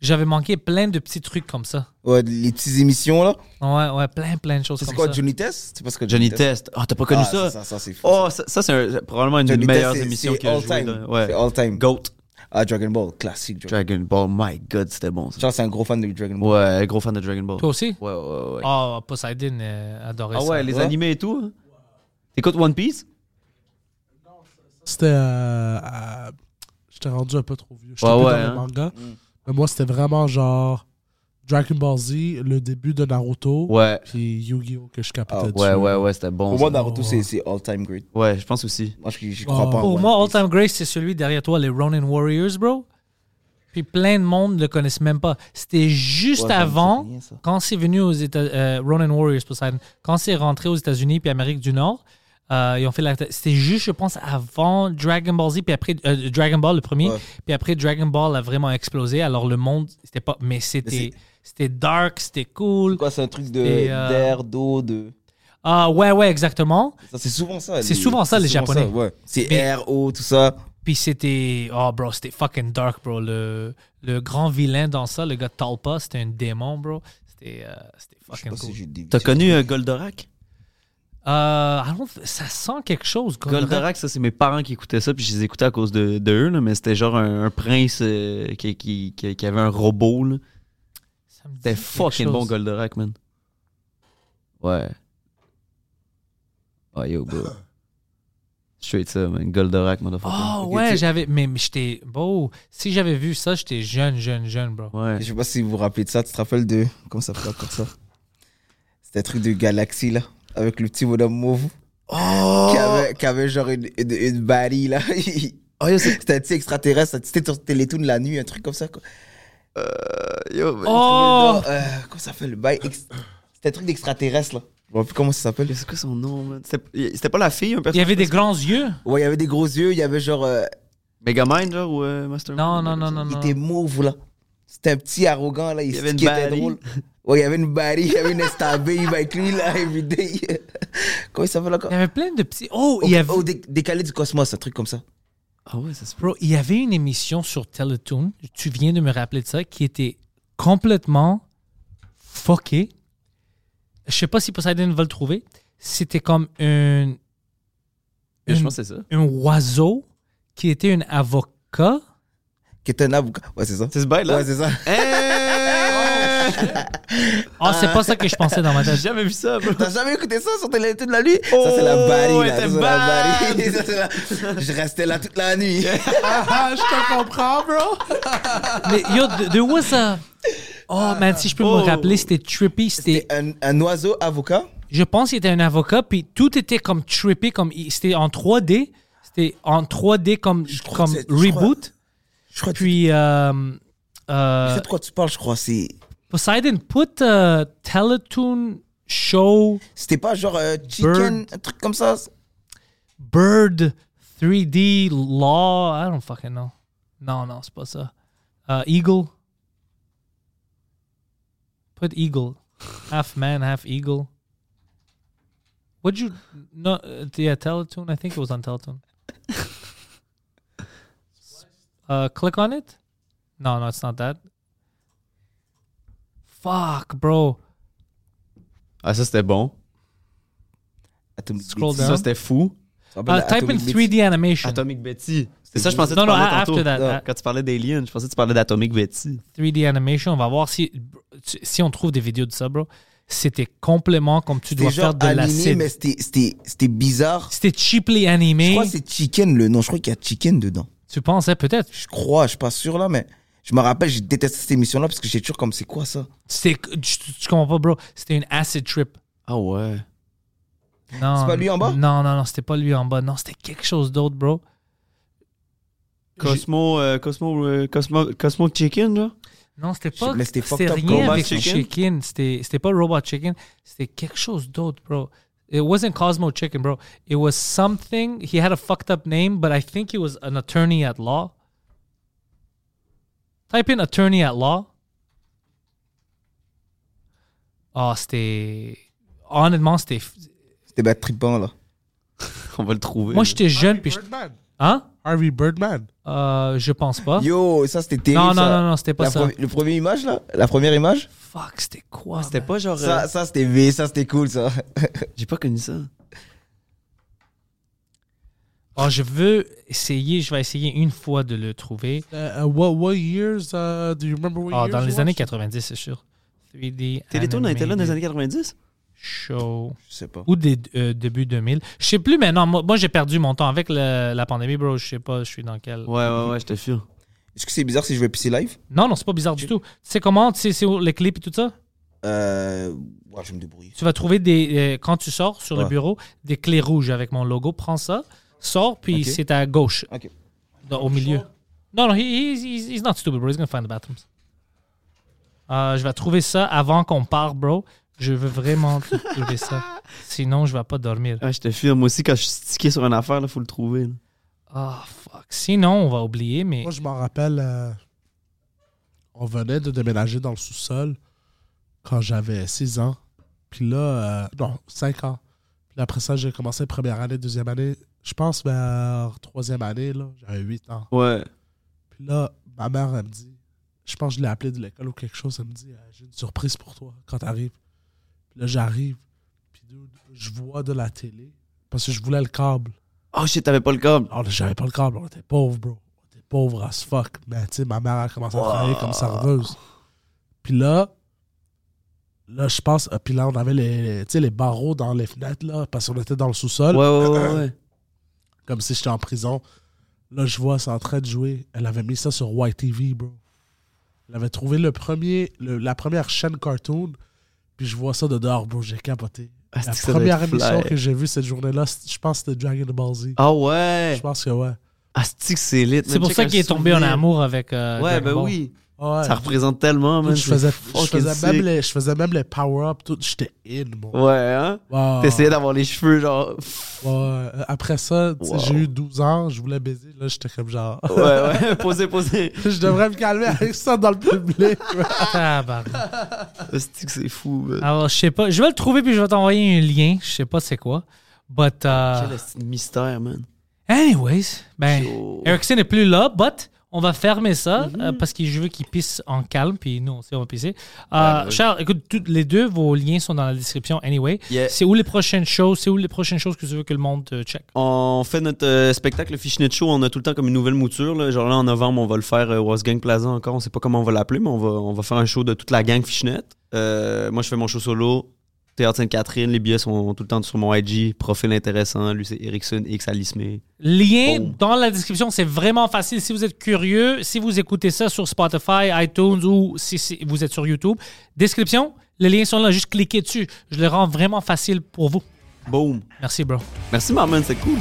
J'avais manqué plein de petits trucs comme ça. Ouais, les petites émissions là. Ouais, ouais, plein, plein de choses C'est comme quoi, ça. Johnny Test? C'est parce que Johnny Test. Oh, t'as pas connu Ah, ça? Ça, ça c'est fou. Oh, ça, ça, c'est un- probablement une des Johnny meilleures Test, c'est- émissions c'est qu'il a all joué. time. là. Ouais. C'est all time. Goat. Ah, Dragon Ball, classique. Dragon. Dragon Ball, my god, c'était bon ça. Charles, c'est un gros fan de Dragon Ball. Ouais, gros fan de Dragon Ball. Toi aussi? Ouais, ouais, ouais. Ah, Poseidon euh, adorait Ah ça. ouais, les Ouais. animés et tout. hein? T'écoutes One Piece? C'était. euh, à- J'étais rendu un peu trop vieux. J'étais Ouais, ouais, dans hein. le manga. Mm. Mais moi, c'était vraiment genre Dragon Ball Z, le début de Naruto, Ouais. puis Yu-Gi-Oh! que je capotais dessus. Ouais, ouais, ouais, c'était bon. Pour ça. moi, Naruto, Ouais. c'est c'est all time great. Ouais, je pense aussi. Moi, je je crois Oh. pas Pour One moi, All Piece. Time Grace, c'est celui derrière toi, les Ronin Warriors, bro. Puis plein de monde ne le connaissent même pas. C'était juste Ouais, avant, quand c'est venu aux États euh, Ronin Warriors, Poseidon, quand c'est rentré aux États-Unis puis Amérique du Nord, euh, ils ont fait la. C'était juste, je pense, avant Dragon Ball Z, puis après euh, Dragon Ball le premier, Ouais. puis après Dragon Ball a vraiment explosé. Alors le monde, c'était pas, mais c'était, c'était dark, c'était cool. Quoi, c'est un truc de euh, d'air, d'eau, de. Ah ouais, ouais, exactement. Ça, c'est souvent ça. C'est souvent ça, les Japonais. ouais. C'est Mais- air, eau, tout ça. Puis c'était. Oh, bro, c'était fucking dark, bro. Le, le grand vilain dans ça, le gars Talpa, c'était un démon, bro. C'était euh, fucking si cool. T'as connu euh, Goldorak? Euh, I don't- ça sent quelque chose, Goldorak. Goldorak, ça, c'est mes parents qui écoutaient ça, puis je les écoutais à cause de, de eux, là, mais c'était genre un, un prince euh, qui, qui, qui, qui avait un robot. là. C'était fucking chose. bon, Goldorak, man. Ouais. Oh, yo, bro. Straight ça, man. Goldorak, motherfucker. Oh, ouais, j'avais. Mais, mais j'étais. Bon, si j'avais vu ça, j'étais jeune, jeune, jeune, bro. Ouais. Je sais pas si vous vous rappelez de ça. Tu te rappelles de. Comment ça s'appelle encore ça? C'était un truc de galaxie, là. Avec le petit bonhomme mauve. Oh! Qui, avait, qui avait genre une, une, une là. Oh, C'était un petit extraterrestre. C'était sur Télétoon la nuit, un truc comme ça, quoi. Yo, man. Oh! Euh, comment ça s'appelle? Le bail ex- C'était un truc d'extraterrestre, là. Je me rappelle plus comment ça s'appelle. C'est quoi son nom, man? C'était c'était pas la fille, un Il y personnage? avait des grands yeux? Ouais, il y avait des gros yeux. Il y avait genre. euh, Megamind, genre, ou euh, Mastermind? Non, non, non, non, il non. était mauve, là. C'était un petit arrogant, là. Il, y avait une était drôle. Ouais, il y avait une barie, il y avait une estabée avec lui, là, everyday. Comment il s'appelle encore? Il y avait plein de petits. Oh, il y avait. Oh, dé- décalé du cosmos, un truc comme ça. Ah ouais, ça se Bro, il y avait une émission sur Teletoon, tu viens de me rappeler de ça, qui était complètement fuckée. Je sais pas si Poseidon va le trouver. C'était comme un, Je pense que c'est ça. un oiseau qui était un avocat. Qui est un avocat. Ouais, c'est ça. C'est ce bail-là? Ouais, c'est ça. Ah, c'est pas ça que je pensais dans ma J'ai tête. jamais vu ça, bro. T'as jamais écouté ça sur Télétoon la nuit? Ça, c'est la Oh, elle là. Ça, c'est la. Ça, c'est la- Je restais là toute la nuit. Ah, je te comprends, bro. Mais yo, de, de où ça? Oh, man, si je peux Oh. me rappeler, c'était trippy. C'était, C'était un, un oiseau avocat? je pense qu'il était un avocat, puis tout était comme trippy, comme c'était en 3D. C'était en 3D comme, crois comme c'est- je crois- reboot. Je crois que Puis, euh, tu euh, sais de quoi tu parles, je crois. C'est... Poseidon, put a Teletoon show C'était pas genre euh, chicken, un truc comme ça. Bird 3D Law. I don't fucking know. Non, non, c'est pas ça. Uh, Eagle. Put Eagle. Half man, half eagle. Would you no? Uh, yeah, Teletoon. I think it was on Teletoon. uh, click on it. No, no, it's not that. Fuck, bro. Ah, ça, c'était bon. Atomic Scroll down. Ça, c'était fou. Uh, type in Atomic Beats? 3D animation. Atomic Betty. C'est ça, je pensais que tu parlais a- tantôt. after that, Non, a- Quand tu parlais d'Alien, je pensais que tu parlais d'Atomic Betty. 3D animation, on va voir si, si on trouve des vidéos de ça, bro. C'était complètement comme tu dois C'était faire genre de animé, l'acide. mais c'était, c'était, c'était bizarre. C'était cheaply Je animé. crois que c'est chicken le nom. Je crois qu'il y a chicken dedans. Tu pensais peut-être. Je crois, je suis pas sûr là, mais je me rappelle, j'ai détesté cette émission-là parce que j'ai toujours comme c'est quoi ça? C'était, tu, tu comprends pas, bro. C'était une acid trip. Ah ouais. Non. C'est pas lui en bas? Non, non, non, c'était pas lui en bas. Non, c'était quelque chose d'autre, bro. Cosmo, euh, Cosmo, euh, Cosmo, Cosmo Chicken, là? Non, c'était Je- pas. mais c'était rien Robot avec Chicken? chicken. C'était, c'était pas Robot Chicken. C'était quelque chose d'autre, bro. It wasn't Cosmo Chicken, bro. It was something. He had a fucked up name, but I think he was an attorney at law. Type in attorney at law. Oh, c'était. Honnêtement, c'était. C'était bad trippant là. On va le trouver. Moi, j'étais jeune, puis je- Birdman. Hein? Harvey Birdman. Euh, je pense pas. Yo, ça c'était terrible. non, non, ça. non, non, c'était pas La ça. le premier image là? La première image? Fuck, c'était quoi? C'était man? pas genre. euh, Ça, ça c'était V, ça c'était cool ça. J'ai pas connu ça. Oh, je veux essayer, je vais essayer une fois de le trouver. Uh, uh, what, what years uh, do you remember what Ah, years dans les années watched it? 90, c'est sûr. 3D. Télétoon a été là dans les années 90? Show. Je sais pas. Ou des euh, début 2000. Je sais plus maintenant. Moi, moi, j'ai perdu mon temps avec le- la pandémie, bro. Je sais pas, je suis dans quel. Ouais, ouais, ouais, je te file. Est-ce que c'est bizarre si je vais pisser live? Non, non, c'est pas bizarre du tout. Tu sais comment, tu sais, c'est où les clips et tout ça? Euh. Ouais, je vais me débrouiller. Tu vas trouver des. euh, quand tu sors sur le bureau, des clés rouges avec mon logo. Prends ça, sors, puis c'est à gauche. Ok. dans- au milieu. Non, non, he- he's, he's, he's not stupid, bro. He's gonna find the bathrooms. Euh, je vais trouver ça avant qu'on parte, bro. Je veux vraiment trouver ça. Sinon, je vais pas dormir. Ah, je te file. Moi aussi, quand je suis stické sur une affaire, il faut le trouver. Ah, fuck. Sinon, on va oublier, mais. Moi, je m'en rappelle, euh, on venait de déménager dans le sous-sol quand j'avais 6 ans. Puis là, euh, non, 5 ans. Puis après ça, j'ai commencé première année, deuxième année. Je pense vers troisième année, là, j'avais 8 ans. Ouais. Puis là, ma mère, elle me dit, je pense que je l'ai appelée de l'école ou quelque chose, elle me dit, Euh, j'ai une surprise pour toi quand t'arrives. Puis là, j'arrive, puis je vois de la télé, parce que je voulais le câble. Oh shit, t'avais pas le câble? Alors, j'avais pas le câble, on était pauvres, bro. On était pauvres as fuck. Mais tu sais, ma mère a commencé à travailler comme serveuse. Puis là, là, je pense, euh, puis là, on avait les, les barreaux dans les fenêtres, là, parce qu'on était dans le sous-sol, Ouais, ouais, ouais, ouais. Comme si j'étais en prison. Là, je vois, c'est en train de jouer. Elle avait mis ça sur YTV, bro. Elle avait trouvé le premier, le- la première chaîne cartoon, puis je vois ça de dehors, bro. J'ai capoté. Ah, La première émission fly. que j'ai vue cette journée-là, je pense que c'était Dragon Ball Z. Ah ouais? Je pense que ouais. Ah, c'est que c'est lit. C'est pour ça qu'il est tombé en amour avec. euh, Ouais, Dragon ben Ball. oui. Ouais. Ça représente tellement, man. je, faisais, je, même les, je faisais même les power-up, tout. J'étais in, moi. Ouais, hein? Wow. T'essayais d'avoir les cheveux, genre. Ouais. Euh, Après ça, Wow. j'ai eu 12 ans, je voulais baiser. Là, j'étais comme genre. Ouais, ouais. Posez, posez. je devrais me calmer avec ça dans le public. C'est que c'est fou, man. Alors, je sais pas. Je vais le trouver, puis je vais t'envoyer un lien. Je sais pas c'est quoi. But, uh, Quel mystère, man? anyways, ben, Yo. Erickson n'est plus là, but on va fermer ça Mhm. euh, parce que je veux qu'il pisse en calme, puis nous aussi on va pisser. Euh, Ouais. Charles, écoute, toutes les deux, vos liens sont dans la description anyway. Yeah. C'est où les prochaines choses, c'est où les prochaines choses que tu veux que le monde euh, check? On fait notre euh, spectacle le Fishnet Show. On a tout le temps comme une nouvelle mouture. Là. Genre là, en novembre, on va le faire euh, Was Gang Plaza encore. On sait pas comment on va l'appeler, mais on va, on va faire un show de toute la gang Fishnet. Moi, je fais mon show solo. Théâtre Sainte-Catherine. Les billets sont tout le temps sur mon IG. Profil intéressant. Lui, c'est Erickson X Alismé. Lien Boom. dans la description, c'est vraiment facile. Si vous êtes curieux, si vous écoutez ça sur Spotify, iTunes ou si, si vous êtes sur YouTube, description, les liens sont là, juste cliquez dessus. Je le rends vraiment facile pour vous. Boom. Merci, bro. Merci, Marman. C'est cool.